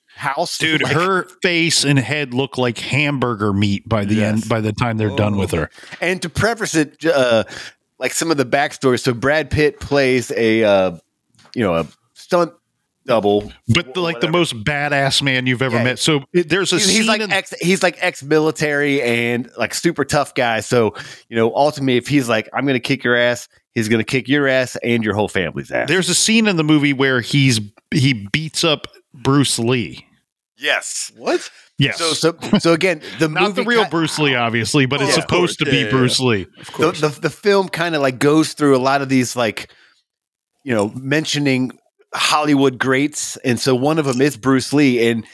house. Dude, Like- her face and head look like hamburger meat by the Yes. end. By the time they're done with her, and to preface it, uh, like some of the backstory. So Brad Pitt plays a uh, you know a stunt double. but the, like the most badass man you've ever Yeah. met. So it- there's a He's, scene. he's like in- ex, he's like ex military and like super tough guy. So you know, ultimately, if he's like, I'm going to kick your ass, he's going to kick your ass and your whole family's ass. there's a scene in the movie where he's he beats up Bruce Lee. yes. What? Yes. So so so again, the not the real ki- Bruce Lee, obviously, but it's Yeah, supposed to be Yeah, yeah, Bruce Lee. Of the, course. the, the film kind of like goes through a lot of these like you know mentioning hollywood greats and so one of them is bruce lee and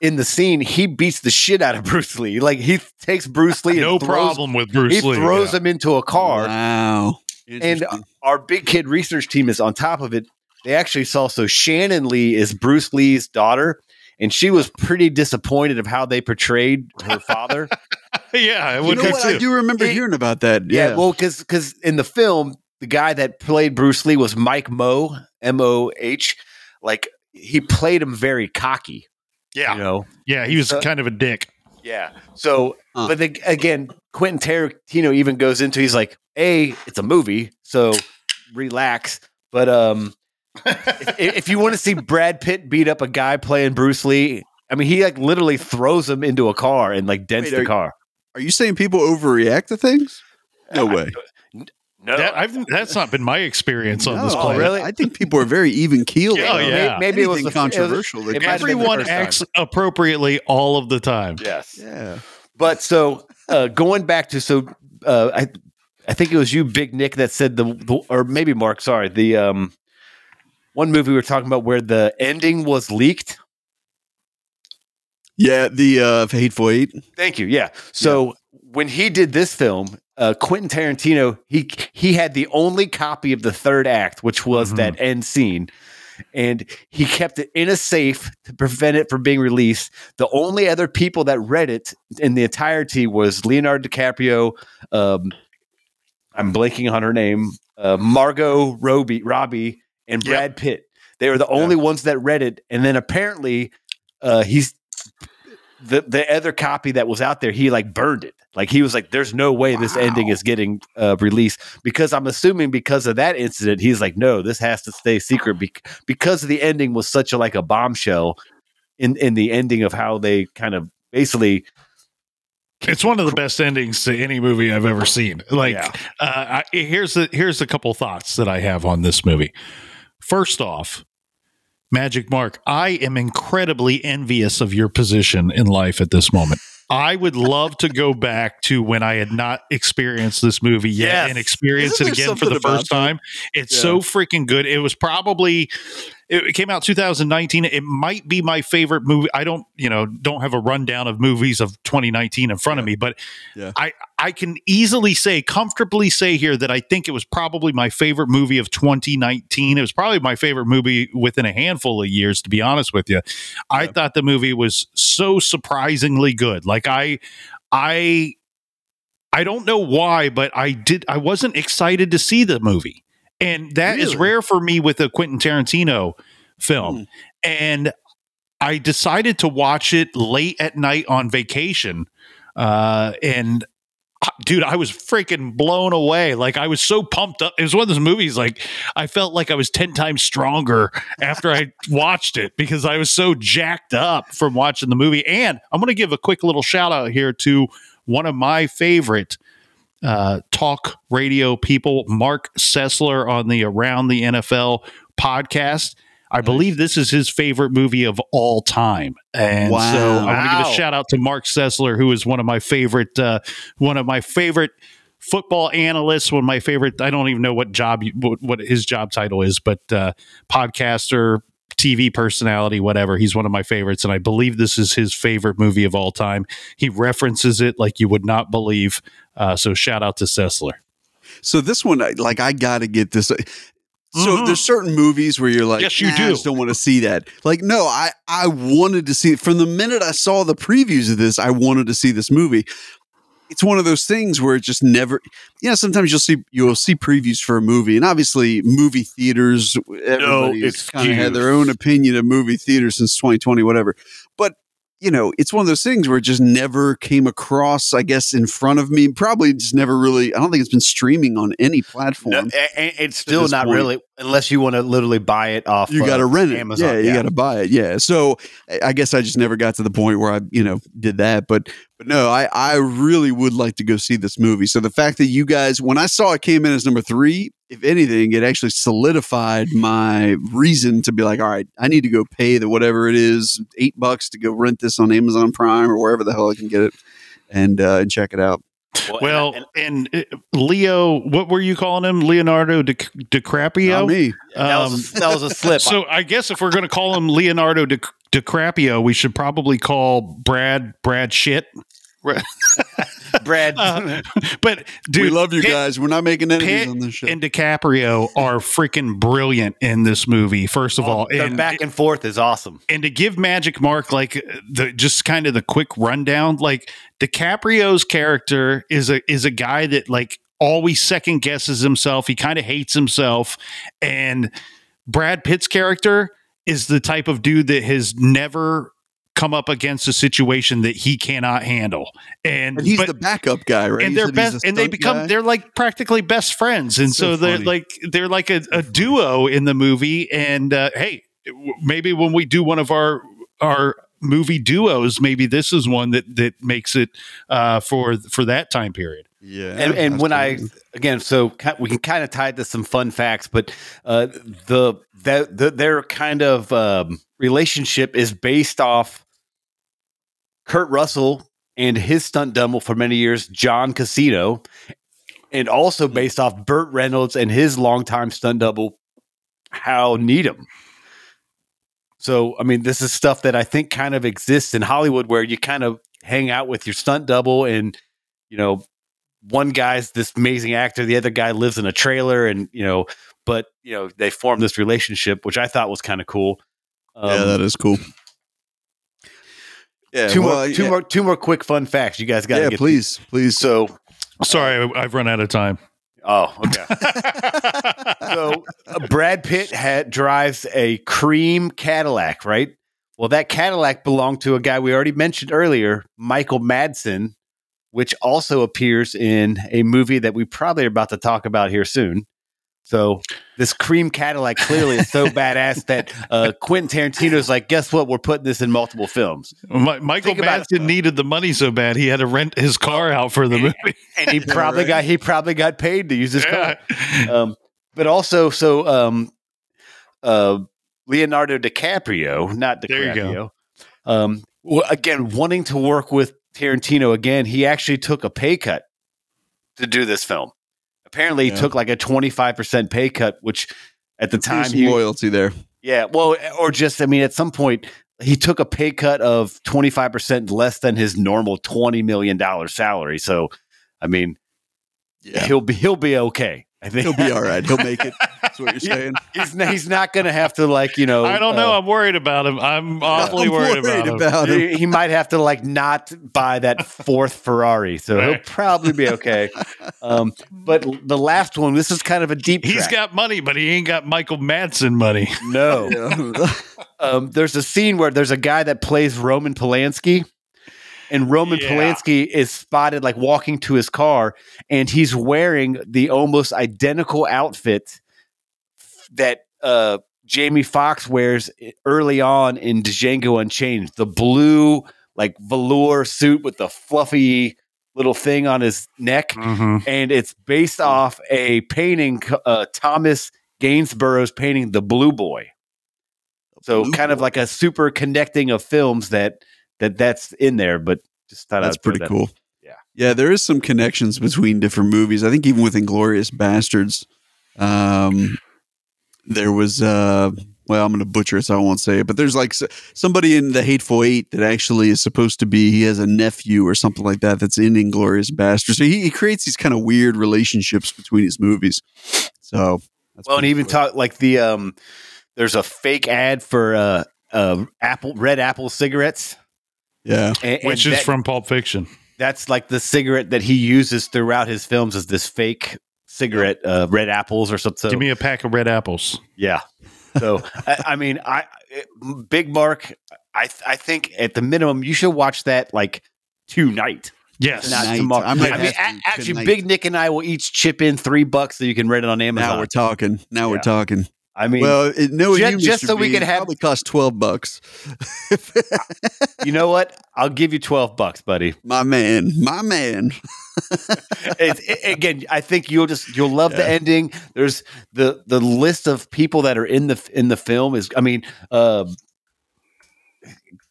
in the scene he beats the shit out of bruce lee like he takes bruce lee No and throws, problem with Bruce he Lee. throws yeah. him into a car Wow. and our big kid research team is on top of it they actually saw so shannon lee is bruce lee's daughter and she was pretty disappointed of how they portrayed her father yeah, I you know have what? I do remember It- hearing about that. Yeah, Yeah. well, because in the film, the guy that played Bruce Lee was Mike Moh, M O H. Like he played him very cocky. Yeah, You know. yeah, he was So- kind of a dick. Yeah. So, Huh. but the, again, Quentin Tarantino even goes into he's like, a, it's a movie, so relax. But um, if, if you want to see Brad Pitt beat up a guy playing Bruce Lee, I mean, he like literally throws him into a car and like dents Wait, the are- car. Are you saying people overreact to things? No way. No, That, I've, that's not been my experience on this No, planet. really? I think people are very even keeled. Oh, yeah. Maybe it was Anything the- it was- controversial. it might have been the Everyone first time. acts appropriately all of the time. yes. yeah. But so uh, going back to so uh, I I think it was you, Big Nick, that said the, the or maybe Mark. Sorry, the um one movie we were talking about where the ending was leaked. Yeah, the uh, Hateful Eight. Thank you. Yeah. So when he did this film, uh, Quentin Tarantino he he had the only copy of the third act, which was Mhm. that end scene. And he kept it in a safe to prevent it from being released. The only other people that read it in the entirety was Leonardo DiCaprio. Um, I'm blanking on her name. Uh, Margot Robbie, Robbie, and Yep. Brad Pitt. They were the only ones that read it. And then apparently, uh, he's the the other copy that was out there. He like burned it. Like he was like, "There's no way this ending is getting uh, released." Because I'm assuming because of that incident, he's like, "No, this has to stay secret." Bec- because the ending was such a like a bombshell in in the ending of how they kind of basically It's one of the best endings to any movie I've ever seen. Like, Yeah. uh, I, here's the here's a couple thoughts that I have on this movie. First off, Magic Mark, I am incredibly envious of your position in life at this moment. I would love to go back to when I had not experienced this movie yet Yes. and experience Isn't it again for the first time. It's Yeah. so freaking good. It was probably it came out 2019. It might be my favorite movie. I don't, you know, don't have a rundown of movies of 2019 in front of me, but Yeah. I I can easily say, comfortably say here that I think it was probably my favorite movie of 2019. It was probably my favorite movie within a handful of years, to be honest with you. I thought the movie was so surprisingly good. Like I, I, I don't know why, but I did. I wasn't excited to see the movie, and that is Really? rare for me with a Quentin Tarantino film. Hmm. And I decided to watch it late at night on vacation, uh, and dude, I was freaking blown away. Like I was so pumped up. It was one of those movies. Like I felt like I was ten times stronger after I watched it because I was so jacked up from watching the movie. And I'm going to give a quick little shout out here to one of my favorite uh, talk radio people, Marc Sessler on the Around the NFL podcast. I believe this is his favorite movie of all time, and so I want to give a shout out to Marc Sessler, who is one of my favorite, uh, one of my favorite football analysts. One of my favorite. I don't even know what job, you- what, what his job title is, but uh, podcaster, TV personality, whatever. He's one of my favorites, and I believe this is his favorite movie of all time. He references it like you would not believe. Uh, so shout out to Sessler. So this one, like, I got to get this. So Mhm. there's certain movies where you're like, Yes, you "Nah, do." I just don't want to see that. Like, no, I I wanted to see it from the minute I saw the previews of this. I wanted to see this movie. It's one of those things where it just never. You know, sometimes you'll see you'll see previews for a movie, and obviously, movie theaters. Everybody's kind of had their own opinion of movie theaters since 2020, whatever. You know, it's one of those things where it just never came across. I guess in front of me, probably just never really. I don't think it's been streaming on any platform. No, a- a- it's still not point. really unless you want to literally buy it off. you uh, got to rent it. Amazon. Yeah, you got to buy it. Yeah. So I- I guess I just never got to the point where I, you know, did that. But but no, I I really would like to go see this movie. So the fact that you guys, when I saw it came in as number three, if anything, it actually solidified my reason to be like, all right, I need to go pay the whatever it is, eight bucks to go rent this on Amazon Prime or wherever the hell I can get it, and uh, and check it out. Well, and- and, uh, Leo, what were you calling him? Leonardo Di- DiCaprio? Not me. and that, was a, that was a slip. So I guess if we're going to call him Leonardo Di- DiCaprio, we should probably call Brad Brad shit. Brad, Uh, but dude, we love you Pitt guys. We're not making enemies Pitt on this show. and DiCaprio are freaking brilliant in this movie. First of all, the and back and forth is awesome. and to give Magic Mark like the just kind of the quick rundown, like DiCaprio's character is a is a guy that like always second guesses himself. He kind of hates himself, and Brad Pitt's character is the type of dude that has never come up against a situation that he cannot handle. And, and he's but- the backup guy, right? and You they're best and they become guy? they're like practically best friends and So so, they're funny. like they're like a, a duo in the movie and uh, hey maybe when we do one of our our movie duos maybe this is one that that makes it uh, for for that time period Yeah, and, and when I again, so we can kind of tie it to some fun facts, but uh, the, the their kind of um, relationship is based off Kurt Russell and his stunt double for many years, John Casino, and also based off Burt Reynolds and his longtime stunt double, Hal Needham. So, I mean, this is stuff that I think kind of exists in Hollywood where you kind of hang out with your stunt double and, you know, one guy's this amazing actor, the other guy lives in a trailer, and you know, but you know, they form this relationship, which I thought was kind of cool. Um, yeah, that is cool. Yeah, two well, more, two yeah, more, two more quick fun facts. You guys got to Yeah, get please, please. So, sorry I, i've run out of time oh, okay. so uh, Brad Pitt had, drives a cream Cadillac, right? Well, that Cadillac belonged to a guy we already mentioned earlier, Michael Madsen, which also appears in a movie that we probably are about to talk about here soon. So this cream Cadillac clearly is so badass that uh, Quentin Tarantino's like, guess what? We're putting this in multiple films, Mi- Michael Think Madsen needed the money so bad he had to rent his car out for the movie. and he probably right. got he probably got paid to use his car. Um, but also, so um, uh, Leonardo DiCaprio, not There you go. DiCaprio, um, again wanting to work with Tarantino again, he actually took a pay cut to do this film. Apparently, he Yeah. took like a twenty five percent pay cut, which at the time he loyalty there. yeah, well, or just I mean, at some point he took a pay cut of twenty five percent less than his normal twenty million dollar salary. So, I mean, Yeah. he'll be he'll be okay. I think He'll be all right. He'll make it. That's what you're saying. he's not, he's not going to have to like you know. I don't know. uh, I'm worried about him. I'm awfully I'm worried, about, him. he, he might have to like not buy that fourth Ferrari, so he'll probably be okay. Um, but the last one, this is kind of a deep. He's track. got money, but he ain't got Michael Madsen money. no. Um, there's a scene where there's a guy that plays Roman Polanski, and Roman Yeah. Polanski is spotted like walking to his car, and he's wearing the almost identical outfit that uh, Jamie Foxx wears early on in Django Unchained. The blue like velour suit with the fluffy little thing on his neck, Mhm. and it's based off a painting, uh, Thomas Gainsborough's painting, The Blue Boy. So Blue kind of like a super connecting of films that that that's in there, but just thought That's pretty that- cool. Yeah. Yeah, there is some connections between different movies. I think even with Inglourious Basterds, um, there was uh, well, I'm going to butcher it, so I won't say it. But there's like s- somebody in the Hateful Eight that actually is supposed to be he has a nephew or something like that that's in Inglourious Basterds. So he, he creates these kind of weird relationships between his movies. So that's Well, and even cool. talk like the um, there's a fake ad for uh, uh, Apple Red Apple cigarettes, yeah, and, and Which is that- from Pulp Fiction. that's like the cigarette that he uses throughout his films is this fake cigarette, uh, Red Apples or something. Give me a pack of red apples. Yeah. So I, I mean, I Big Mark. I I think at the minimum you should watch that like tonight, Yes. not Tonight. tomorrow. I I, mean, to actually, tonight. Big Nick and I will each chip in three bucks so you can rent it on Amazon. now we're talking. Now we're talking. I mean, well, it, no, ju- you, just Mr. so we B, could it have- probably cost twelve bucks. you know what? I'll give you twelve bucks, buddy. my man, my man. It's, it, again, I think you'll just you'll love the ending. There's the the list of people that are in the in the film is. I mean, uh,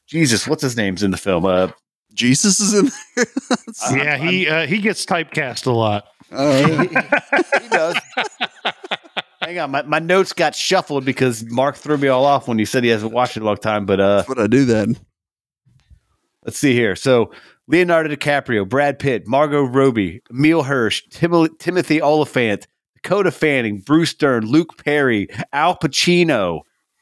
Jesus, what's his name's in the film? Uh, Jesus is in there. yeah, he uh, he gets typecast a lot. Oh, yeah. he does. Hang on, my, my notes got shuffled because Mark threw me all off when he said he hasn't watched it in a long time. But uh, what I do then. let's see here. So Leonardo DiCaprio, Brad Pitt, Margot Robbie, Emile Hirsch, Tim- Timothy Olyphant, Dakota Fanning, Bruce Dern, Luke Perry, Al Pacino.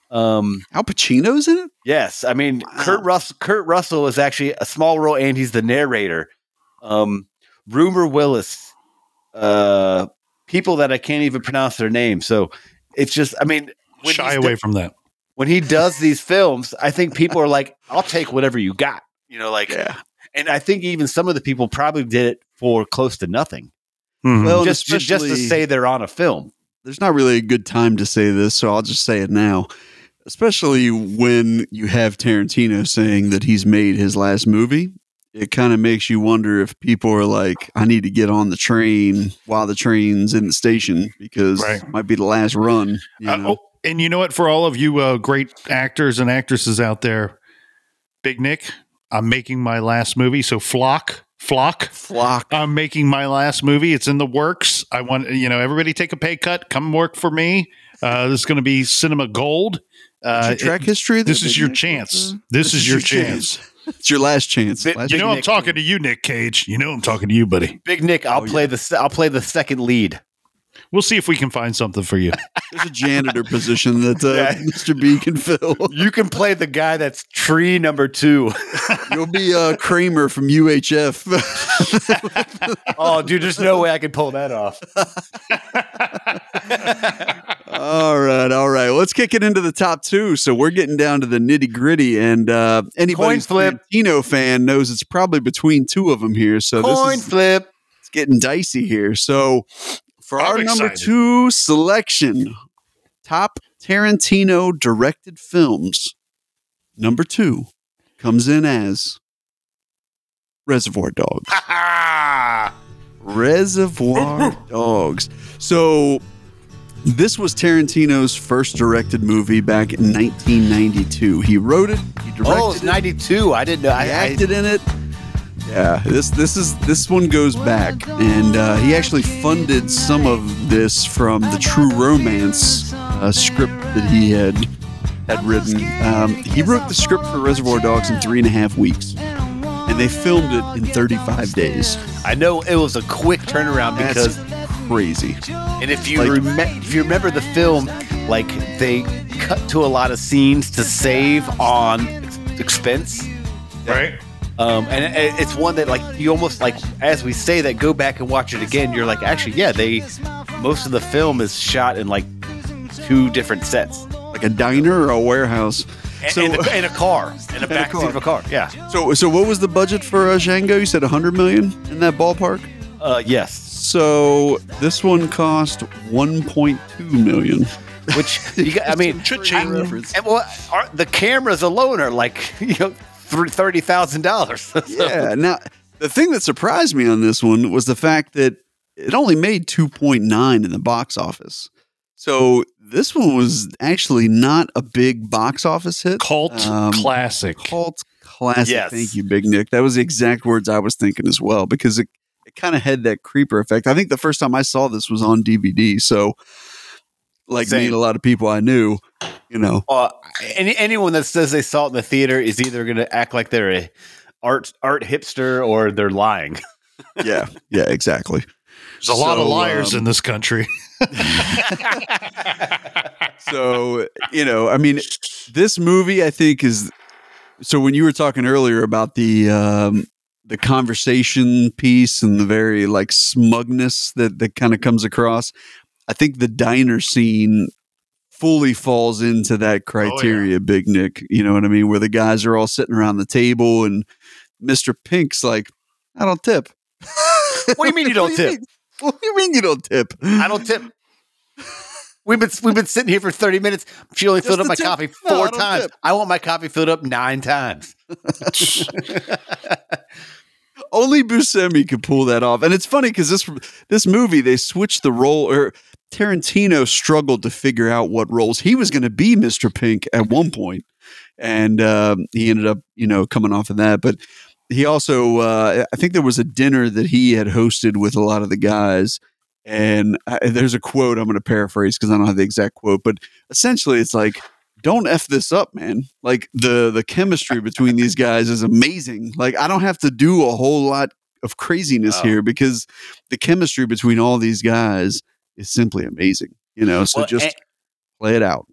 Um, Al Pacino's in it. yes, I mean Wow. Kurt Russell. Kurt Russell is actually a small role, and he's the narrator. Um, Rumor Willis, uh, people that I can't even pronounce their name. So it's just, I mean, when Shy away do- from that. when he does these films, I think people are like, "I'll take whatever you got," you know, like. Yeah. And I think even some of the people probably did it for close to nothing, Mhm. Well, and just just to say they're on a film. There's not really a good time to say this, so I'll just say it now. Especially when you have Tarantino saying that he's made his last movie, it kind of makes you wonder if people are like, "I need to get on the train while the train's in the station because Right. it might be the last run." You Uh, oh, and you know what? For all of you uh, great actors and actresses out there, Big Nick, I'm making my last movie. So Flock, Flock, Flock. I'm making my last movie. It's in the works. I want you know everybody take a pay cut. Come work for me. Uh, this is going to be cinema gold. Uh, What's your track it- history. this is Big your chance. This, is, your chance. It's your last chance. Big- Last You know I'm Nick. talking to you, Nick Cage. You know I'm talking to you, buddy. Big Nick, I'll Oh, play yeah. the I'll play the second lead. We'll see if we can find something for you. There's a janitor position that uh, Yeah. Mr. B can fill. You can play the guy that's tree number two. You'll be uh, Kramer from UHF. oh, dude, there's no way I can pull that off. all right, all right. Let's kick it into the top two. So we're getting down to the nitty gritty, and uh, anybody who's. Tarantino fan knows it's probably between two of them here. So this Coin is flip. it's getting dicey here. So For I'm our number two selection, top Tarantino directed films, number two comes in as Reservoir Dogs. Reservoir Dogs. So, this was Tarantino's first directed movie back in 1992. He wrote it, he oh, directed Oh, it's it, 92. I didn't know. He I, acted in it. Yeah, this this is this one goes back, and uh, he actually funded some of this from the True Romance uh, script that he had had written. Um, he wrote the script for Reservoir Dogs in three and a half weeks, and they filmed it in 35 days. I know it was a quick turnaround That's because, crazy. and if you like- remem- if you remember the film, like they cut to a lot of scenes to save on expense. Right? Um, and it- it's one that like you almost like as we say that go back and watch it again. You're like, actually, yeah, they most of the film is shot in like two different sets. Like a diner or a warehouse. And, So- and, a, and a car, and a a back car. seat of a car. Yeah. So, so what was the budget for uh, Django? You said 100 million in that ballpark. Uh, yes. So this one cost 1.2 million. Which you got, I mean. I- and well, are, the cameras alone are like you know thirty thousand dollars. Yeah. Now, the thing that surprised me on this one was the fact that it only made 2.9 in the box office. So this one was actually not a big box office hit. Cult Um, classic. Cult classic. Yes. Thank you, Big Nick. That was the exact words I was thinking as well because it, it kind of had that creeper effect. I think the first time I saw this was on DVD. So, like me and a lot of people I knew, you know, uh, any anyone that says they saw it in the theater is either going to act like they're a art art hipster or they're lying. yeah, yeah, exactly. There's a lot of liars um, in this country. so you know i mean this movie i think is so when you were talking earlier about the um the conversation piece and the very like smugness that that kind of comes across i think the diner scene fully falls into that oh, criteria big nick you know what i mean where the guys are all sitting around the table and mr pink's like i don't tip What do you mean you don't What tip? mean? what do you mean you don't tip I don't tip. We've been we've been sitting here for thirty minutes. She only Just filled up my tip? coffee No, four I times. tip. I want my coffee filled up nine times. Only Buscemi could pull that off, and it's funny because this this movie they switched the role, or Tarantino struggled to figure out what roles he was going to be Mr. Pink at one point, and um, he ended up you know coming off of that. But he also, uh, I think there was a dinner that he had hosted with a lot of the guys, and I, there's a quote I'm going to paraphrase because I don't have the exact quote, but essentially it's like don't f this up man like the the chemistry between these guys is amazing like i don't have to do a whole lot of craziness Oh. here because the chemistry between all these guys is simply amazing you know so Well, just and- play it out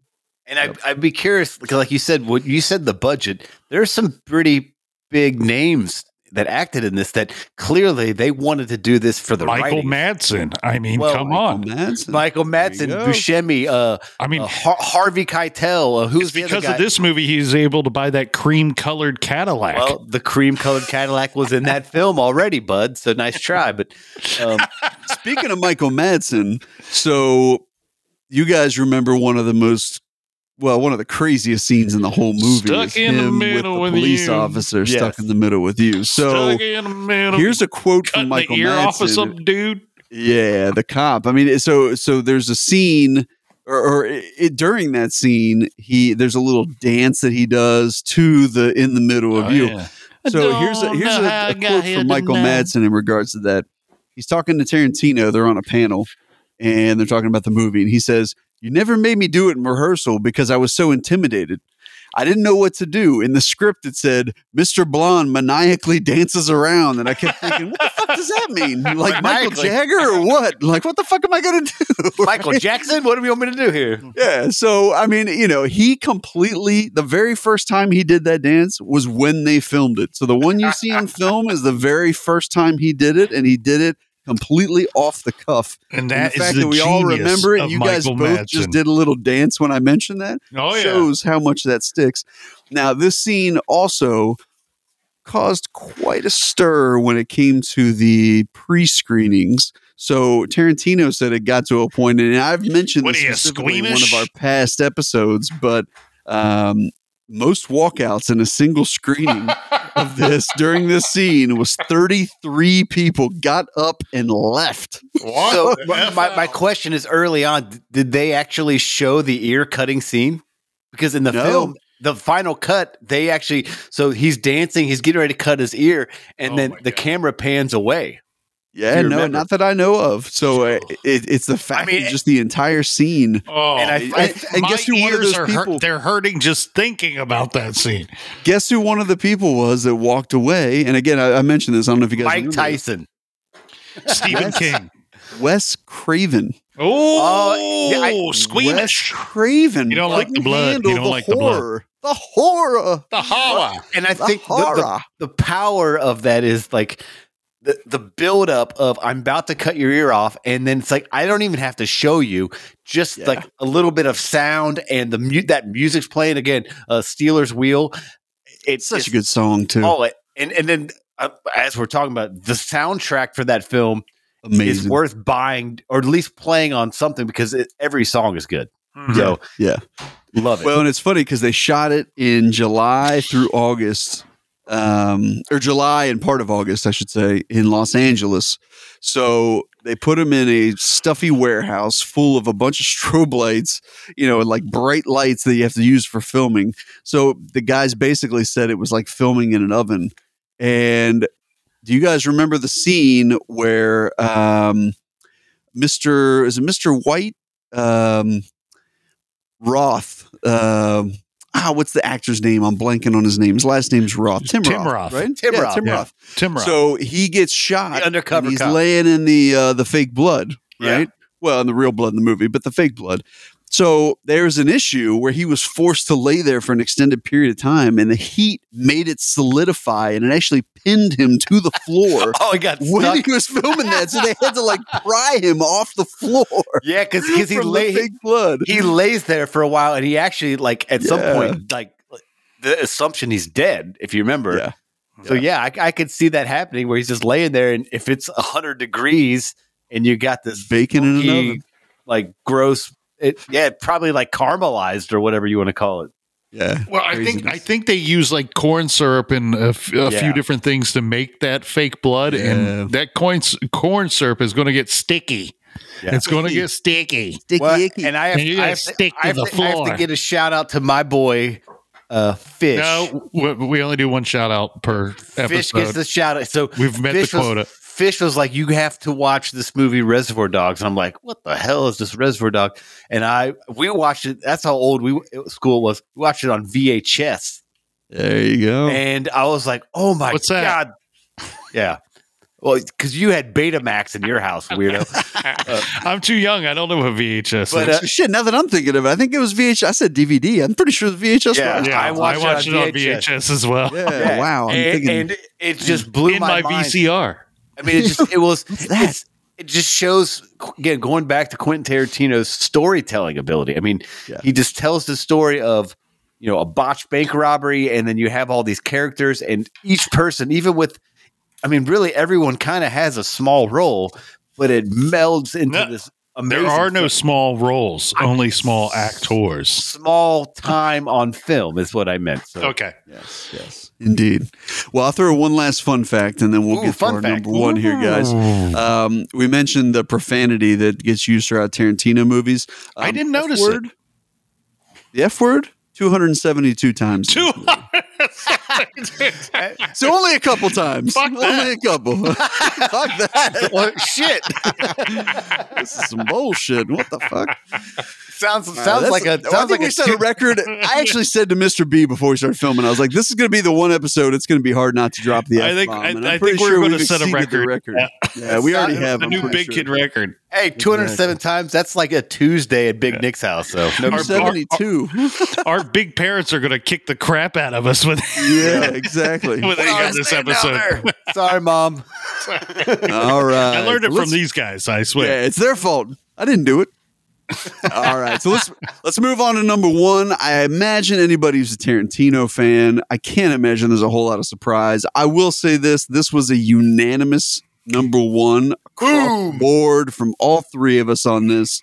And I'd, I'd be curious, because like you said, what you said the budget. There's some pretty big names that acted in this that clearly they wanted to do this for the Michael writing. Madsen. I mean, Well, come Michael on. Madsen. Michael Madsen. Buscemi, uh, I mean, uh, Har- Harvey Keitel. Uh, who's it's the other because guy? of this movie he's able to buy that cream colored Cadillac. Well, the cream colored Cadillac was in that film already, bud. So nice try. But um, speaking of michael madsen so you guys remember one of the most well, one of the craziest scenes in the whole movie Stuck is in the him middle with with the police you. officer stuck in the middle with you. So Stuck in the middle, here's a quote cutting from Michael the ear Madsen. off of some dude. Yeah, the cop. I mean, so so there's a scene, or, or it, during that scene, he there's a little dance that he does to the in the middle of Oh, you. yeah. So here's a, here's a, a quote from Michael Madsen in regards to that. He's talking to Tarantino. They're on a panel, and they're talking about the movie, and he says, "You never made me do it in rehearsal because I was so intimidated." I didn't know what to do. In the script, it said Mr. Blonde maniacally dances around, and I kept thinking, "What the fuck does that mean? Like Michael Jagger or what? Like what the fuck am I gonna do?" Michael Jackson, what do you want me to do here? Yeah. So, I mean, you know, he completely, the very first time he did that dance was when they filmed it. So the one you see on film is the very first time he did it, and he did it completely off the cuff. And And the is fact the that we all remember it, you guys both Madsen. just did a little dance when I mentioned that, Oh yeah. shows how much that sticks. Now, this scene also caused quite a stir when it came to the pre screenings. So Tarantino said it got to a point, and I've mentioned What this you, in one of our past episodes, but um, most walkouts in a single screening of this during this scene was 33 people got up and left. So my, my, my question is early on, did they actually show the ear cutting scene? Because in the No. film, the final cut, they actually so he's dancing, he's getting ready to cut his ear, and Oh then the God. camera pans away. Yeah, no, remember? not that I know of. So uh, it, it's the fact mean, just the entire scene. Oh, And I- And, I- and my guess who one of those are hurt- people? they're hurting just thinking about that scene. Guess who one of the people was that walked away? And again, I, I mentioned this. I don't know if you guys Mike remember. Tyson. Stephen King. Wes Craven. Oh, yeah, I- Wes. Craven. You don't like the blood. You don't the like the blood. horror. The horror. The horror. And I The think the, the, the power of that is like the the buildup of I'm about to cut your ear off, and then it's like I don't even have to show you, just Yeah. like a little bit of sound and the mu- that music's playing again. Uh, Stealers Wheel. It's Such it's- a good song too. Oh, and and then uh, as we're talking about the soundtrack for that film Amazing. is worth buying or at least playing on something because it, every song is good. So yeah. love it. Well, and it's funny because they shot it in July through August, um, or July and part of August, I should say, in Los Angeles. So they put him in a stuffy warehouse full of a bunch of strobe lights, you know, and like bright lights that you have to use for filming. So the guys basically said it was like filming in an oven. And do you guys remember the scene where um, Mr. is it Mr. White? Um, Roth. Um, ah, what's the actor's name? I'm blanking on his name. His last name's Roth. Tim, Tim Roth, Roth. right? Tim yeah, Roth, Tim yeah. Roth. Tim Roth. So he gets shot. The undercover and he's cop. laying in the uh, the fake blood, Yeah. right? Well, in the real blood in the movie, but the fake blood. So there's an issue where he was forced to lay there for an extended period of time, and the heat made it solidify, and it actually pinned him to the floor oh, he got when stuck. he was filming that. So they had to like pry him off the floor. Yeah, because he from the lay blood. he lays there for a while, and he actually like at some point like the assumption he's dead. If you remember, Yeah. So yeah, I, I could see that happening where he's just laying there, and if it's hundred degrees and you got this Bacon in an oven. like gross, it yeah, probably like caramelized or whatever you want to call it. Yeah. Well, I think I think they use like corn syrup and a, f- a Yeah. few different things to make that fake blood, Yeah. and that corn corn syrup is going to get sticky. Yeah. It's going to get sticky. Sticky Well, icky. and I have, And you I gotta have, to, I have the to- I have to get a shout out to my boy, uh, Fish. No, we, we only do one shout out per episode. Fish episode. gets the shout out. So We've met Fish the was- quota. Fish was like, "You have to watch this movie, Reservoir Dogs," and I'm like, "What the hell is this Reservoir Dog?" And I we watched it. That's how old we school was. We watched it on VHS, there you go. and I was like, "Oh my What's that? god!" Yeah, well, because you had Betamax in your house, weirdo. I'm too young. I don't know what VHS But, is. uh, Shit, now that I'm thinking of it, I think it was VHS. I said DVD. I'm pretty sure the VHS. Yeah. was. yeah, I I watched watched, it it on on VHS, as well. Yeah, Yeah. wow. I'm and, thinking, and it just blew In my, my, mind. VCR. I mean, it just it was that? it's- it just shows again going back to Quentin Tarantino's storytelling ability. I mean, Yeah. he just tells the story of you know a botched bank robbery, and then you have all these characters, and each person, even with, I mean, really everyone kind of has a small role, but it melds into No, this. Amazing There are no film. small roles, only small actors. small time on film is what I meant. So Okay. yes, yes, indeed. Well, I'll throw one last fun fact, and then we'll Ooh, get to our fact. number one here, guys. Um, we mentioned the profanity that gets used throughout Tarantino movies. I Um, didn't notice it. F-word, The F word, 272 times. Two So only a couple times. Fuck only that. a couple. Fuck that. well, shit this is some bullshit. What the fuck? sounds Uh, sounds that's like a I sounds think like we a set a record. I actually said to Mr. B before we started filming, I was like, "This is going to be the one episode. It's going to be hard not to drop the I F think- bomb." I- And I I'm think pretty we're sure gonna we've set a exceeded the record. record. Yeah, we already have. a new big sure. kid record. Hey, 207 times. That's like a Tuesday at Big Nick's house. So no, Our- 72. Our big parents are going to kick the crap out of us when, yeah, exactly. when they hear this episode. Sorry, mom. All right. I learned it Let's- from these guys. I swear. Yeah, it's their fault. I didn't do it. All right, so let's let's move on to number one. I imagine anybody who's a Tarantino fan, I can't imagine there's a whole lot of surprise. I will say this: this was a unanimous number one across board from all three of us on this.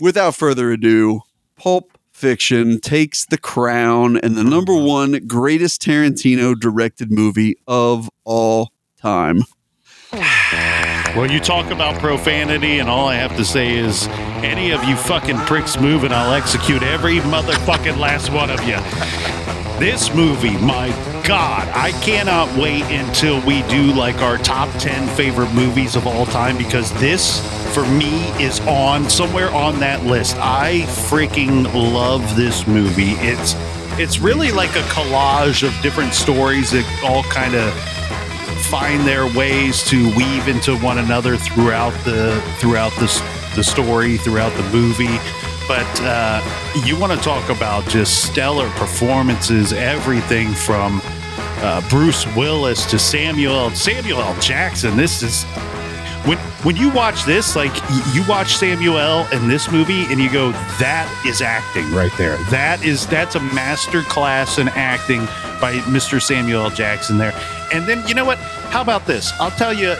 Without further ado, Pulp Fiction takes the crown and the number uh-huh. one greatest Tarantino directed movie of all time. Well, you talk about profanity, and all I have to say is any of you fucking pricks move, and I'll execute every motherfucking last one of you. This movie, my God, I cannot wait until we do like our top 10 favorite movies of all time because this, for me, is on somewhere on that list. I freaking love this movie. It's it's really like a collage of different stories that all kind of find their ways to weave into one another throughout the throughout the, the story throughout the movie but uh, you want to talk about just stellar performances everything from uh, Bruce Willis to Samuel Samuel L. Jackson this is when when you watch this like you watch Samuel in this movie and you go that is acting right there that is that's a master class in acting by Mr. Samuel L. Jackson there and then you know what how about this I'll tell you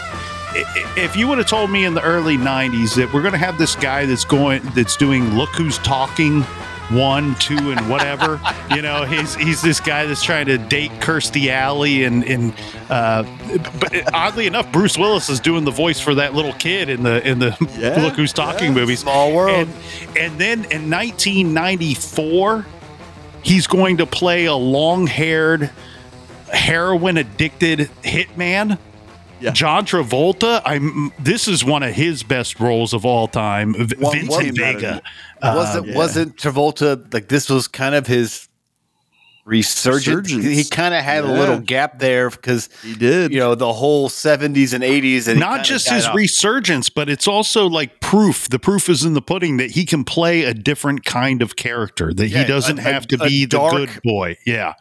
if you would have told me in the early 90s that we're going to have this guy that's going that's doing look who's talking one two and whatever you know he's he's this guy that's trying to date kirstie alley and and uh but oddly enough bruce willis is doing the voice for that little kid in the in the Yeah, look who's talking movies Small world. and, and then in 1994 he's going to play a long-haired heroin addicted hitman Yeah. John Travolta, I'm. This is one of his best roles of all time. V- One- Vincent Vega. wasn't uh, yeah. wasn't Travolta like this was kind of his resurgence? Resurgence. He kind of had a little gap there because He did. you know the whole seventies and eighties and not just his off. resurgence, but it's also like proof. The proof is in the pudding that he can play a different kind of character. That Yeah, he doesn't a- have to a- a be the dark- good boy. Yeah,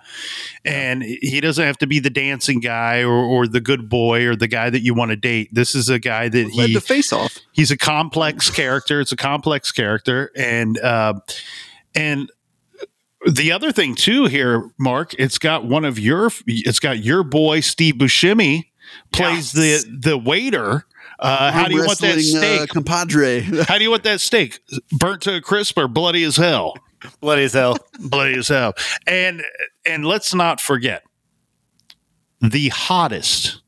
and he doesn't have to be the dancing guy or, or the good boy or the guy that you want to date. This is a guy that led he to face off. he's a complex character. It's a complex character, and uh, and the other thing too here, Mark, it's got one of your, it's got your boy Steve Buscemi plays Yes. the the waiter. Uh, how do you want that steak? Uh, compadre. how do you want that steak? Burnt to a crisp or bloody as hell? bloody as hell. bloody as hell. And and let's not forget the hottest,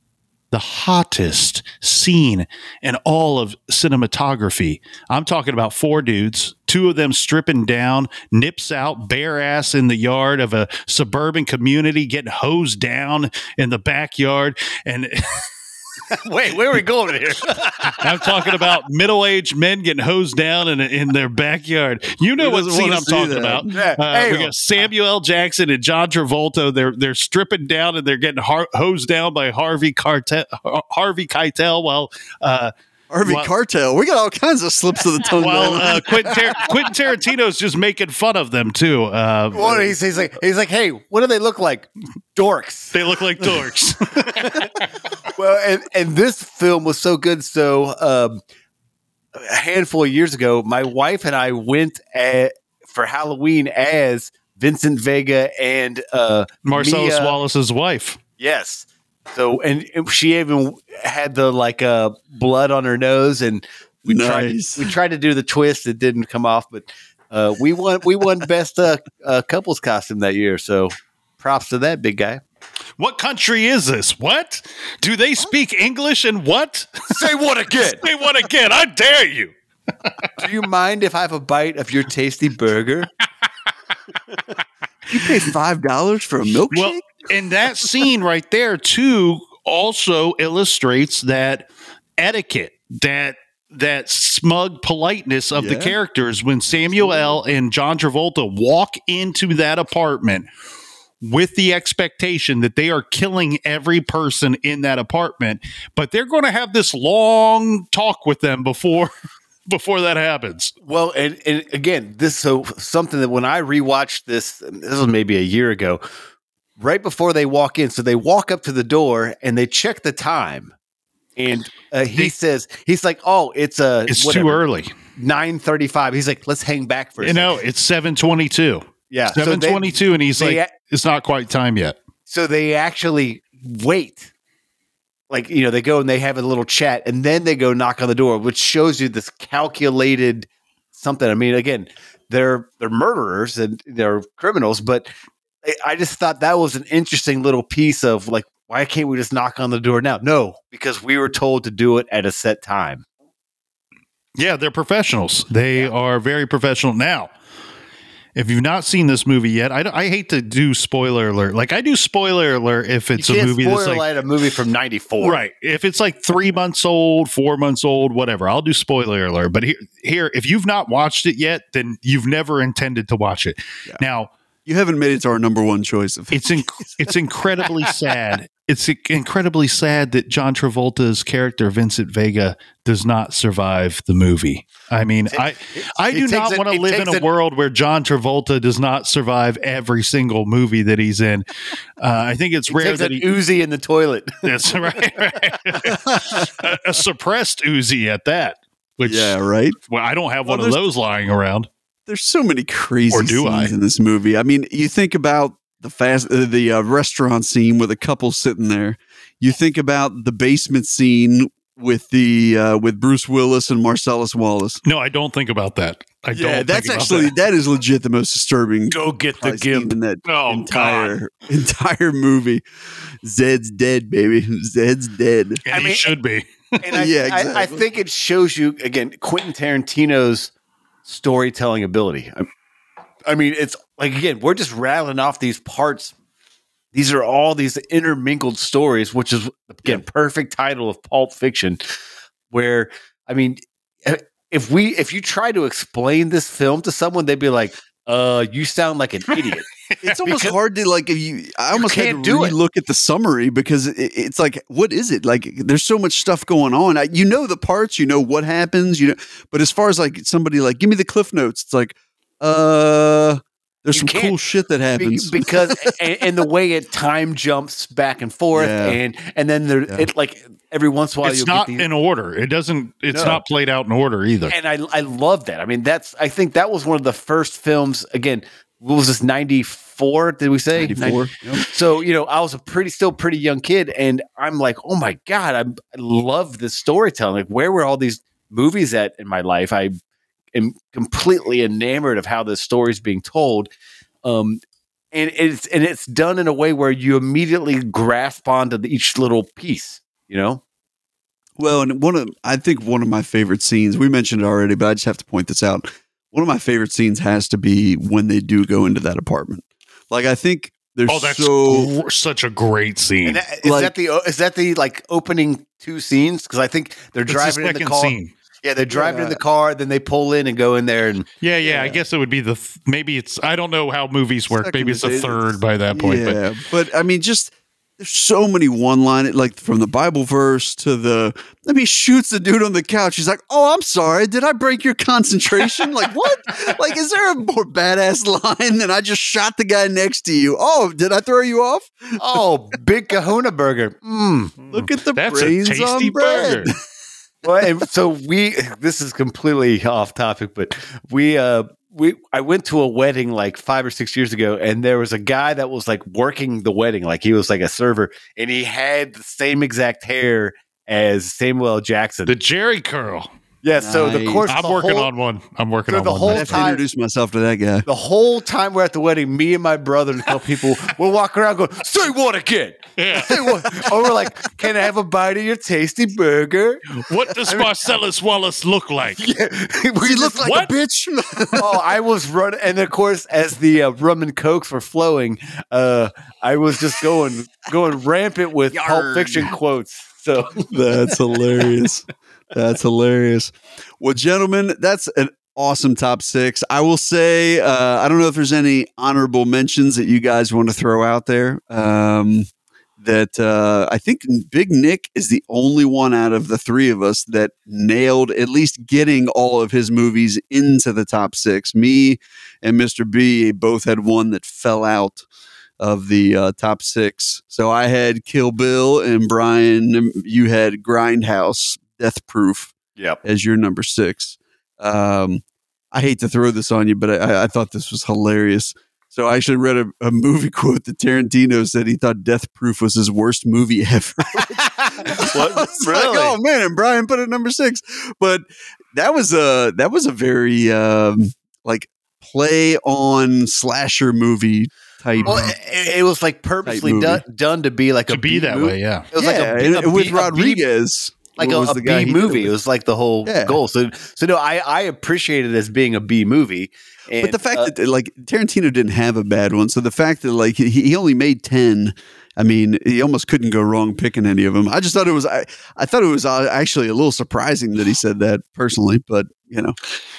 the hottest scene in all of cinematography. I'm talking about four dudes, two of them stripping down, nips out, bare ass in the yard of a suburban community, getting hosed down in the backyard, and. Wait, where are we going here? I'm talking about middle-aged men getting hosed down in, in their backyard. You know what scene I'm talking that? about. Yeah. Uh, Hey, we got Samuel L. Jackson and John Travolta. They're they're stripping down and they're getting har- hosed down by Harvey Cartel, Harvey Keitel while uh, Harvey Well- Cartel. We got all kinds of slips of the tongue. while man. uh, Quentin, Tar- Quentin Tarantino's just making fun of them too. Uh, What he's, he's like, he's like, hey, what do they look like? Dorks. they look like dorks. well, and and this film was so good. So um, a handful of years ago, my wife and I went at, for Halloween as Vincent Vega and uh, Marcellus Mia- Wallace's wife. Yes. So and, and she even had the like uh, blood on her nose, and we Nice. tried we tried to do the twist. It didn't come off, but uh, we won we won best uh, uh, couples costume that year. So props to that big guy. What country is this? What do they speak English and what? Say what again? Say what again? I dare you. Do you mind if I have a bite of your tasty burger? you pay five dollars for a milkshake. Well, and that scene right there too also illustrates that etiquette, that that smug politeness of the characters when Samuel L. and John Travolta walk into that apartment with the expectation that they are killing every person in that apartment, but they're going to have this long talk with them before before that happens. Well, and, and again, this so something that when I rewatched this, this was maybe a year ago, right before they walk in. So they walk up to the door and they check the time, and uh, he They- says he's like, "Oh, it's a It's too early. nine thirty-five. He's like, "Let's hang back for a You know, it's 722. yeah, so they- and he's they like, "It's not quite time yet." So they actually wait like you know they go and they have a little chat and then they go knock on the door which shows you this calculated something i mean again they're they're murderers and they're criminals but I, I just thought that was an interesting little piece of like why can't we just knock on the door now no because we were told to do it at a set time Yeah, they're professionals. They are very professional. Now, if you've not seen this movie yet, I, I hate to do spoiler alert. Like I do spoiler alert if it's a movie that's like a movie from 94 right. If it's like three months old, four months old, whatever, I'll do spoiler alert. But here, here, if you've not watched it yet, then you've never intended to watch it. Yeah. Now, You haven't made it to our number one choice of it's inc- it's incredibly sad. It's incredibly sad that John Travolta's character Vincent Vega does not survive the movie. I mean, I I It do not want to live in a a- world where John Travolta does not survive every single movie that he's in. Uh, I think it's He rare takes that an he. Uzi in the toilet That's right. right. a, a suppressed Uzi at that. Which yeah, right. well, I don't have Well, one of those lying around. There's so many crazy Or do scenes I? in this movie. I mean, you think about the fast uh, the uh, restaurant scene with a couple sitting there. You think about the basement scene with the uh, with Bruce Willis and Marcellus Wallace. No, I don't think about that. I don't. yeah, think that's about actually that. that is legit the most disturbing go get the probably gimp in that Oh, entire entire movie. Zed's dead, baby. Zed's dead. And I he mean- should be. and I, Yeah, I, I think it shows you again Quentin Tarantino's storytelling ability. I, I mean, it's like again, we're just rattling off these parts. These are all these intermingled stories, which is again perfect title of Pulp Fiction. Where I mean, eh, if we if you try to explain this film to someone, they'd be like, "Uh, you sound like an idiot." It's almost hard to like if you. I almost can't had to do look at the summary because it, it's like, what is it? Like, there's so much stuff going on. I, you know the parts, you know what happens, you know. But as far as like somebody like, give me the cliff notes. It's like, uh, there's You some cool shit that happens. because and, and the way it time jumps back and forth Yeah. and and then there Yeah. it like every once in a while it's you'll not get these, in order. It doesn't. It's No. not played out in order either. and I I love that. I mean that's I think that was one of the first films again what was this 94 did we say 94. Yep. so you know I was a pretty still pretty young kid and I'm like oh my god I'm, I love this storytelling like where were all these movies at in my life I am completely enamored of how this story is being told um and it's and it's done in a way where you immediately grasp onto the, each little piece you know Well, and one of I think one of my favorite scenes. We mentioned it already, but I just have to point this out. One of my favorite scenes has to be when they do go into that apartment. Like I think there's oh, that's so gr- such a great scene. and that, is Like- that the uh, is that the like opening two scenes because I think they're It's the driving in the car scene. yeah they're driving in the car then they pull in and go in there and Yeah, yeah, I guess it would be the th- maybe it's I don't know how movies work. Second maybe it's a third by that point. But Yeah, but, I mean, just there's so many one line like from the Bible verse to the. I mean, shoots the dude on the couch. He's like, "Oh, I'm sorry. Did I break your concentration? like what? Like, is there a more badass line than I just shot the guy next to you? Oh, did I throw you off? oh big Kahuna burger mm. Look at the that's a brains tasty on bread. burger. well so we this is completely off topic but we uh we I went to a wedding like five or six years ago, and there was a guy that was like working the wedding, like he was like a server, and he had the same exact hair as Samuel L. Jackson. The Jheri curl. Yeah, so the course I'm the working whole- on one. I'm working So on the one. whole I now. have to time- introduce myself to that guy. The whole time we're at the wedding, me and my brother and a couple people, we're walking around going, "Say what again? Yeah. Say what?" or we're like, "Can I have a bite of your tasty burger?" What does Marcellus Wallace look like? Yeah, we He just- looked like what? a bitch. oh, I was running, and of course, as the uh, rum and cokes were flowing, uh, I was just going going rampant with Pulp Fiction quotes. So That's hilarious. That's hilarious. Well, gentlemen, that's an awesome top six. I will say, uh, I don't know if there's any honorable mentions that you guys want to throw out there. Um, that uh, I think Big Nick is the only one out of the three of us that nailed at least getting all of his movies into the top six. Me and Mr. B both had one that fell out of the uh, top six. So I had Kill Bill, and Brian, you had Grindhouse, Death Proof yep. as your number six. Um, I hate to throw this on you, but I, I thought this was hilarious. So I actually read a, a movie quote that Tarantino said he thought Death Proof was his worst movie ever. What? It's like, oh man, and Brian put it number six. But that was a that was a very um, like play on slasher movie type. Well, it, it was like purposely done, done to be like to a be B that movie. way, yeah. It was yeah, like a, B- and- a and with B- a B- Rodriguez, like what a, was a the guy B he did movie. with? It was like the whole Yeah. goal. So, so no, I I appreciate it as being a B movie. And, but the fact uh, that like Tarantino didn't have a bad one, so the fact that like he, he only made ten, I mean, he almost couldn't go wrong picking any of them. I just thought it was I, I thought it was uh, actually a little surprising that he said that personally, but you know,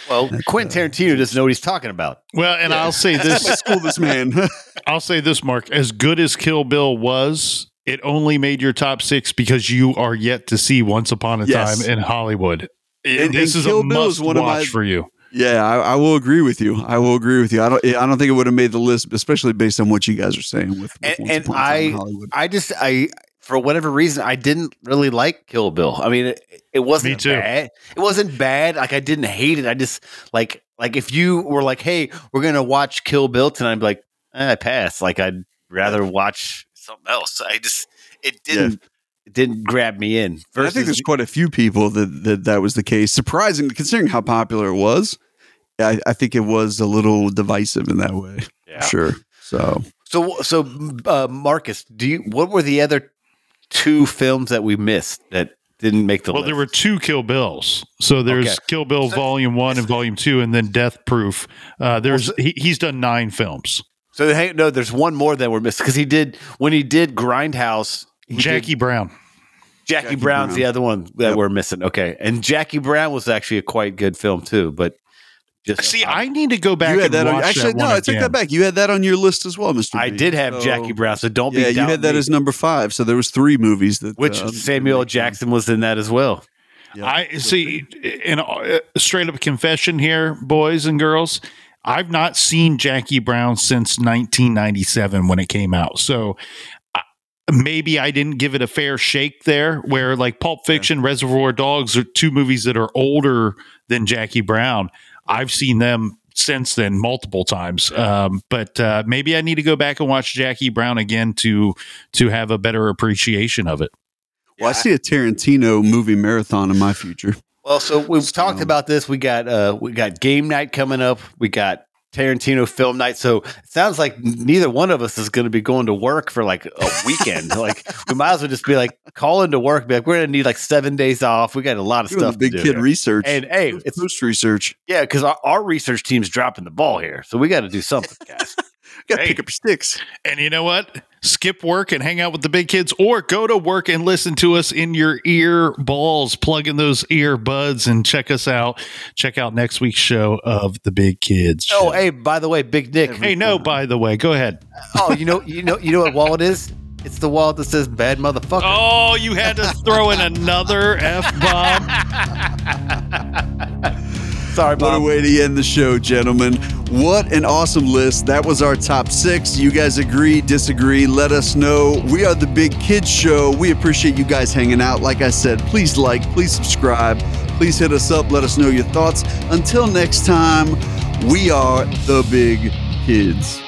well, Quentin Tarantino doesn't know what he's talking about. Well, and I'll say this school this man. I'll say this, Mark. As good as Kill Bill was, it only made your top six because you are yet to see Once Upon a Yes. Time in Hollywood. And- this and is Kill a Bill must is one of watch my- for you. yeah, I, I will agree with you. I will agree with you. I don't. I don't think it would have made the list, especially based on what you guys are saying with. with And- Once and Upon a Time in I- Hollywood. I just I for whatever reason I didn't really like Kill Bill. I mean, it, it wasn't Me too. bad. It wasn't bad. Like I didn't hate it. I just like like if you were like, hey, we're gonna watch Kill Bill tonight, I'd be like, eh, I pass. Like I'd rather watch something else. I just it didn't it didn't grab me in. And I think there's quite a few people that that, that was the case. Surprising, considering how popular it was. I, I think it was a little divisive in that way. yeah. Sure. So So so uh, Marcus, do you what were the other two films that we missed that didn't make the Well, list? there were two Kill Bills. So there's Okay. Kill Bill So- Volume One and Volume Two, and then Death Proof. Uh, there's he, he's done nine films. So hey, no, there's one more that we're missing because he did when he did Grindhouse. he Jackie did- Brown. Jackie, Jackie Brown's Brown. the other one that Yep. we're missing. Okay, and Jackie Brown was actually a quite good film too, but just See, I need to go back you had and that on, actually that no, one I take again. that back. You had that on your list as well, Mister. I did have Jackie Brown, so don't be Yeah, you had that me. as number five. So there was three movies that which uh, Samuel Jackson was in that as well. Yeah. I see. In a straight up confession here, boys and girls, I've not seen Jackie Brown since 1997 when it came out. So uh, maybe I didn't give it a fair shake there. Where like Pulp Fiction, Reservoir Dogs are two movies that are older than Jackie Brown. I've seen them since then multiple times. Um, but uh, maybe I need to go back and watch Jackie Brown again to to have a better appreciation of it. Well, I see a Tarantino movie marathon in my future. Well, so we've talked So- about this. We got uh we got game night coming up. We got Tarantino film night. So it sounds like neither one of us is going to be going to work for like a weekend. like we might as well just be like calling to work. Be like, we're going to need like seven days off. We got a lot of Doing stuff. the big to do kid here. research. And hey, it's post research. yeah, because our, our research team's dropping the ball here, so we got to do something, guys. Got to Hey. pick up your sticks. And you know what? Skip work and hang out with the big kids, or go to work and listen to us in your ear balls. Plug in those earbuds and check us out. Check out next week's show of the Big Kids. oh, Show. hey, by the way, Big Nick. hey, no. By the way, go ahead. Oh, you know, you know, you know what wallet is? It's the wallet that says "bad motherfucker." Oh, you had to throw in another f bomb. Sorry, What a way to end the show, gentlemen. What an awesome list. That was our top six. You guys agree, disagree? Let us know. We are the Big Kids Show. We appreciate you guys hanging out. Like I said, please like, please subscribe, please hit us up. Let us know your thoughts. Until next time, we are the Big Kids.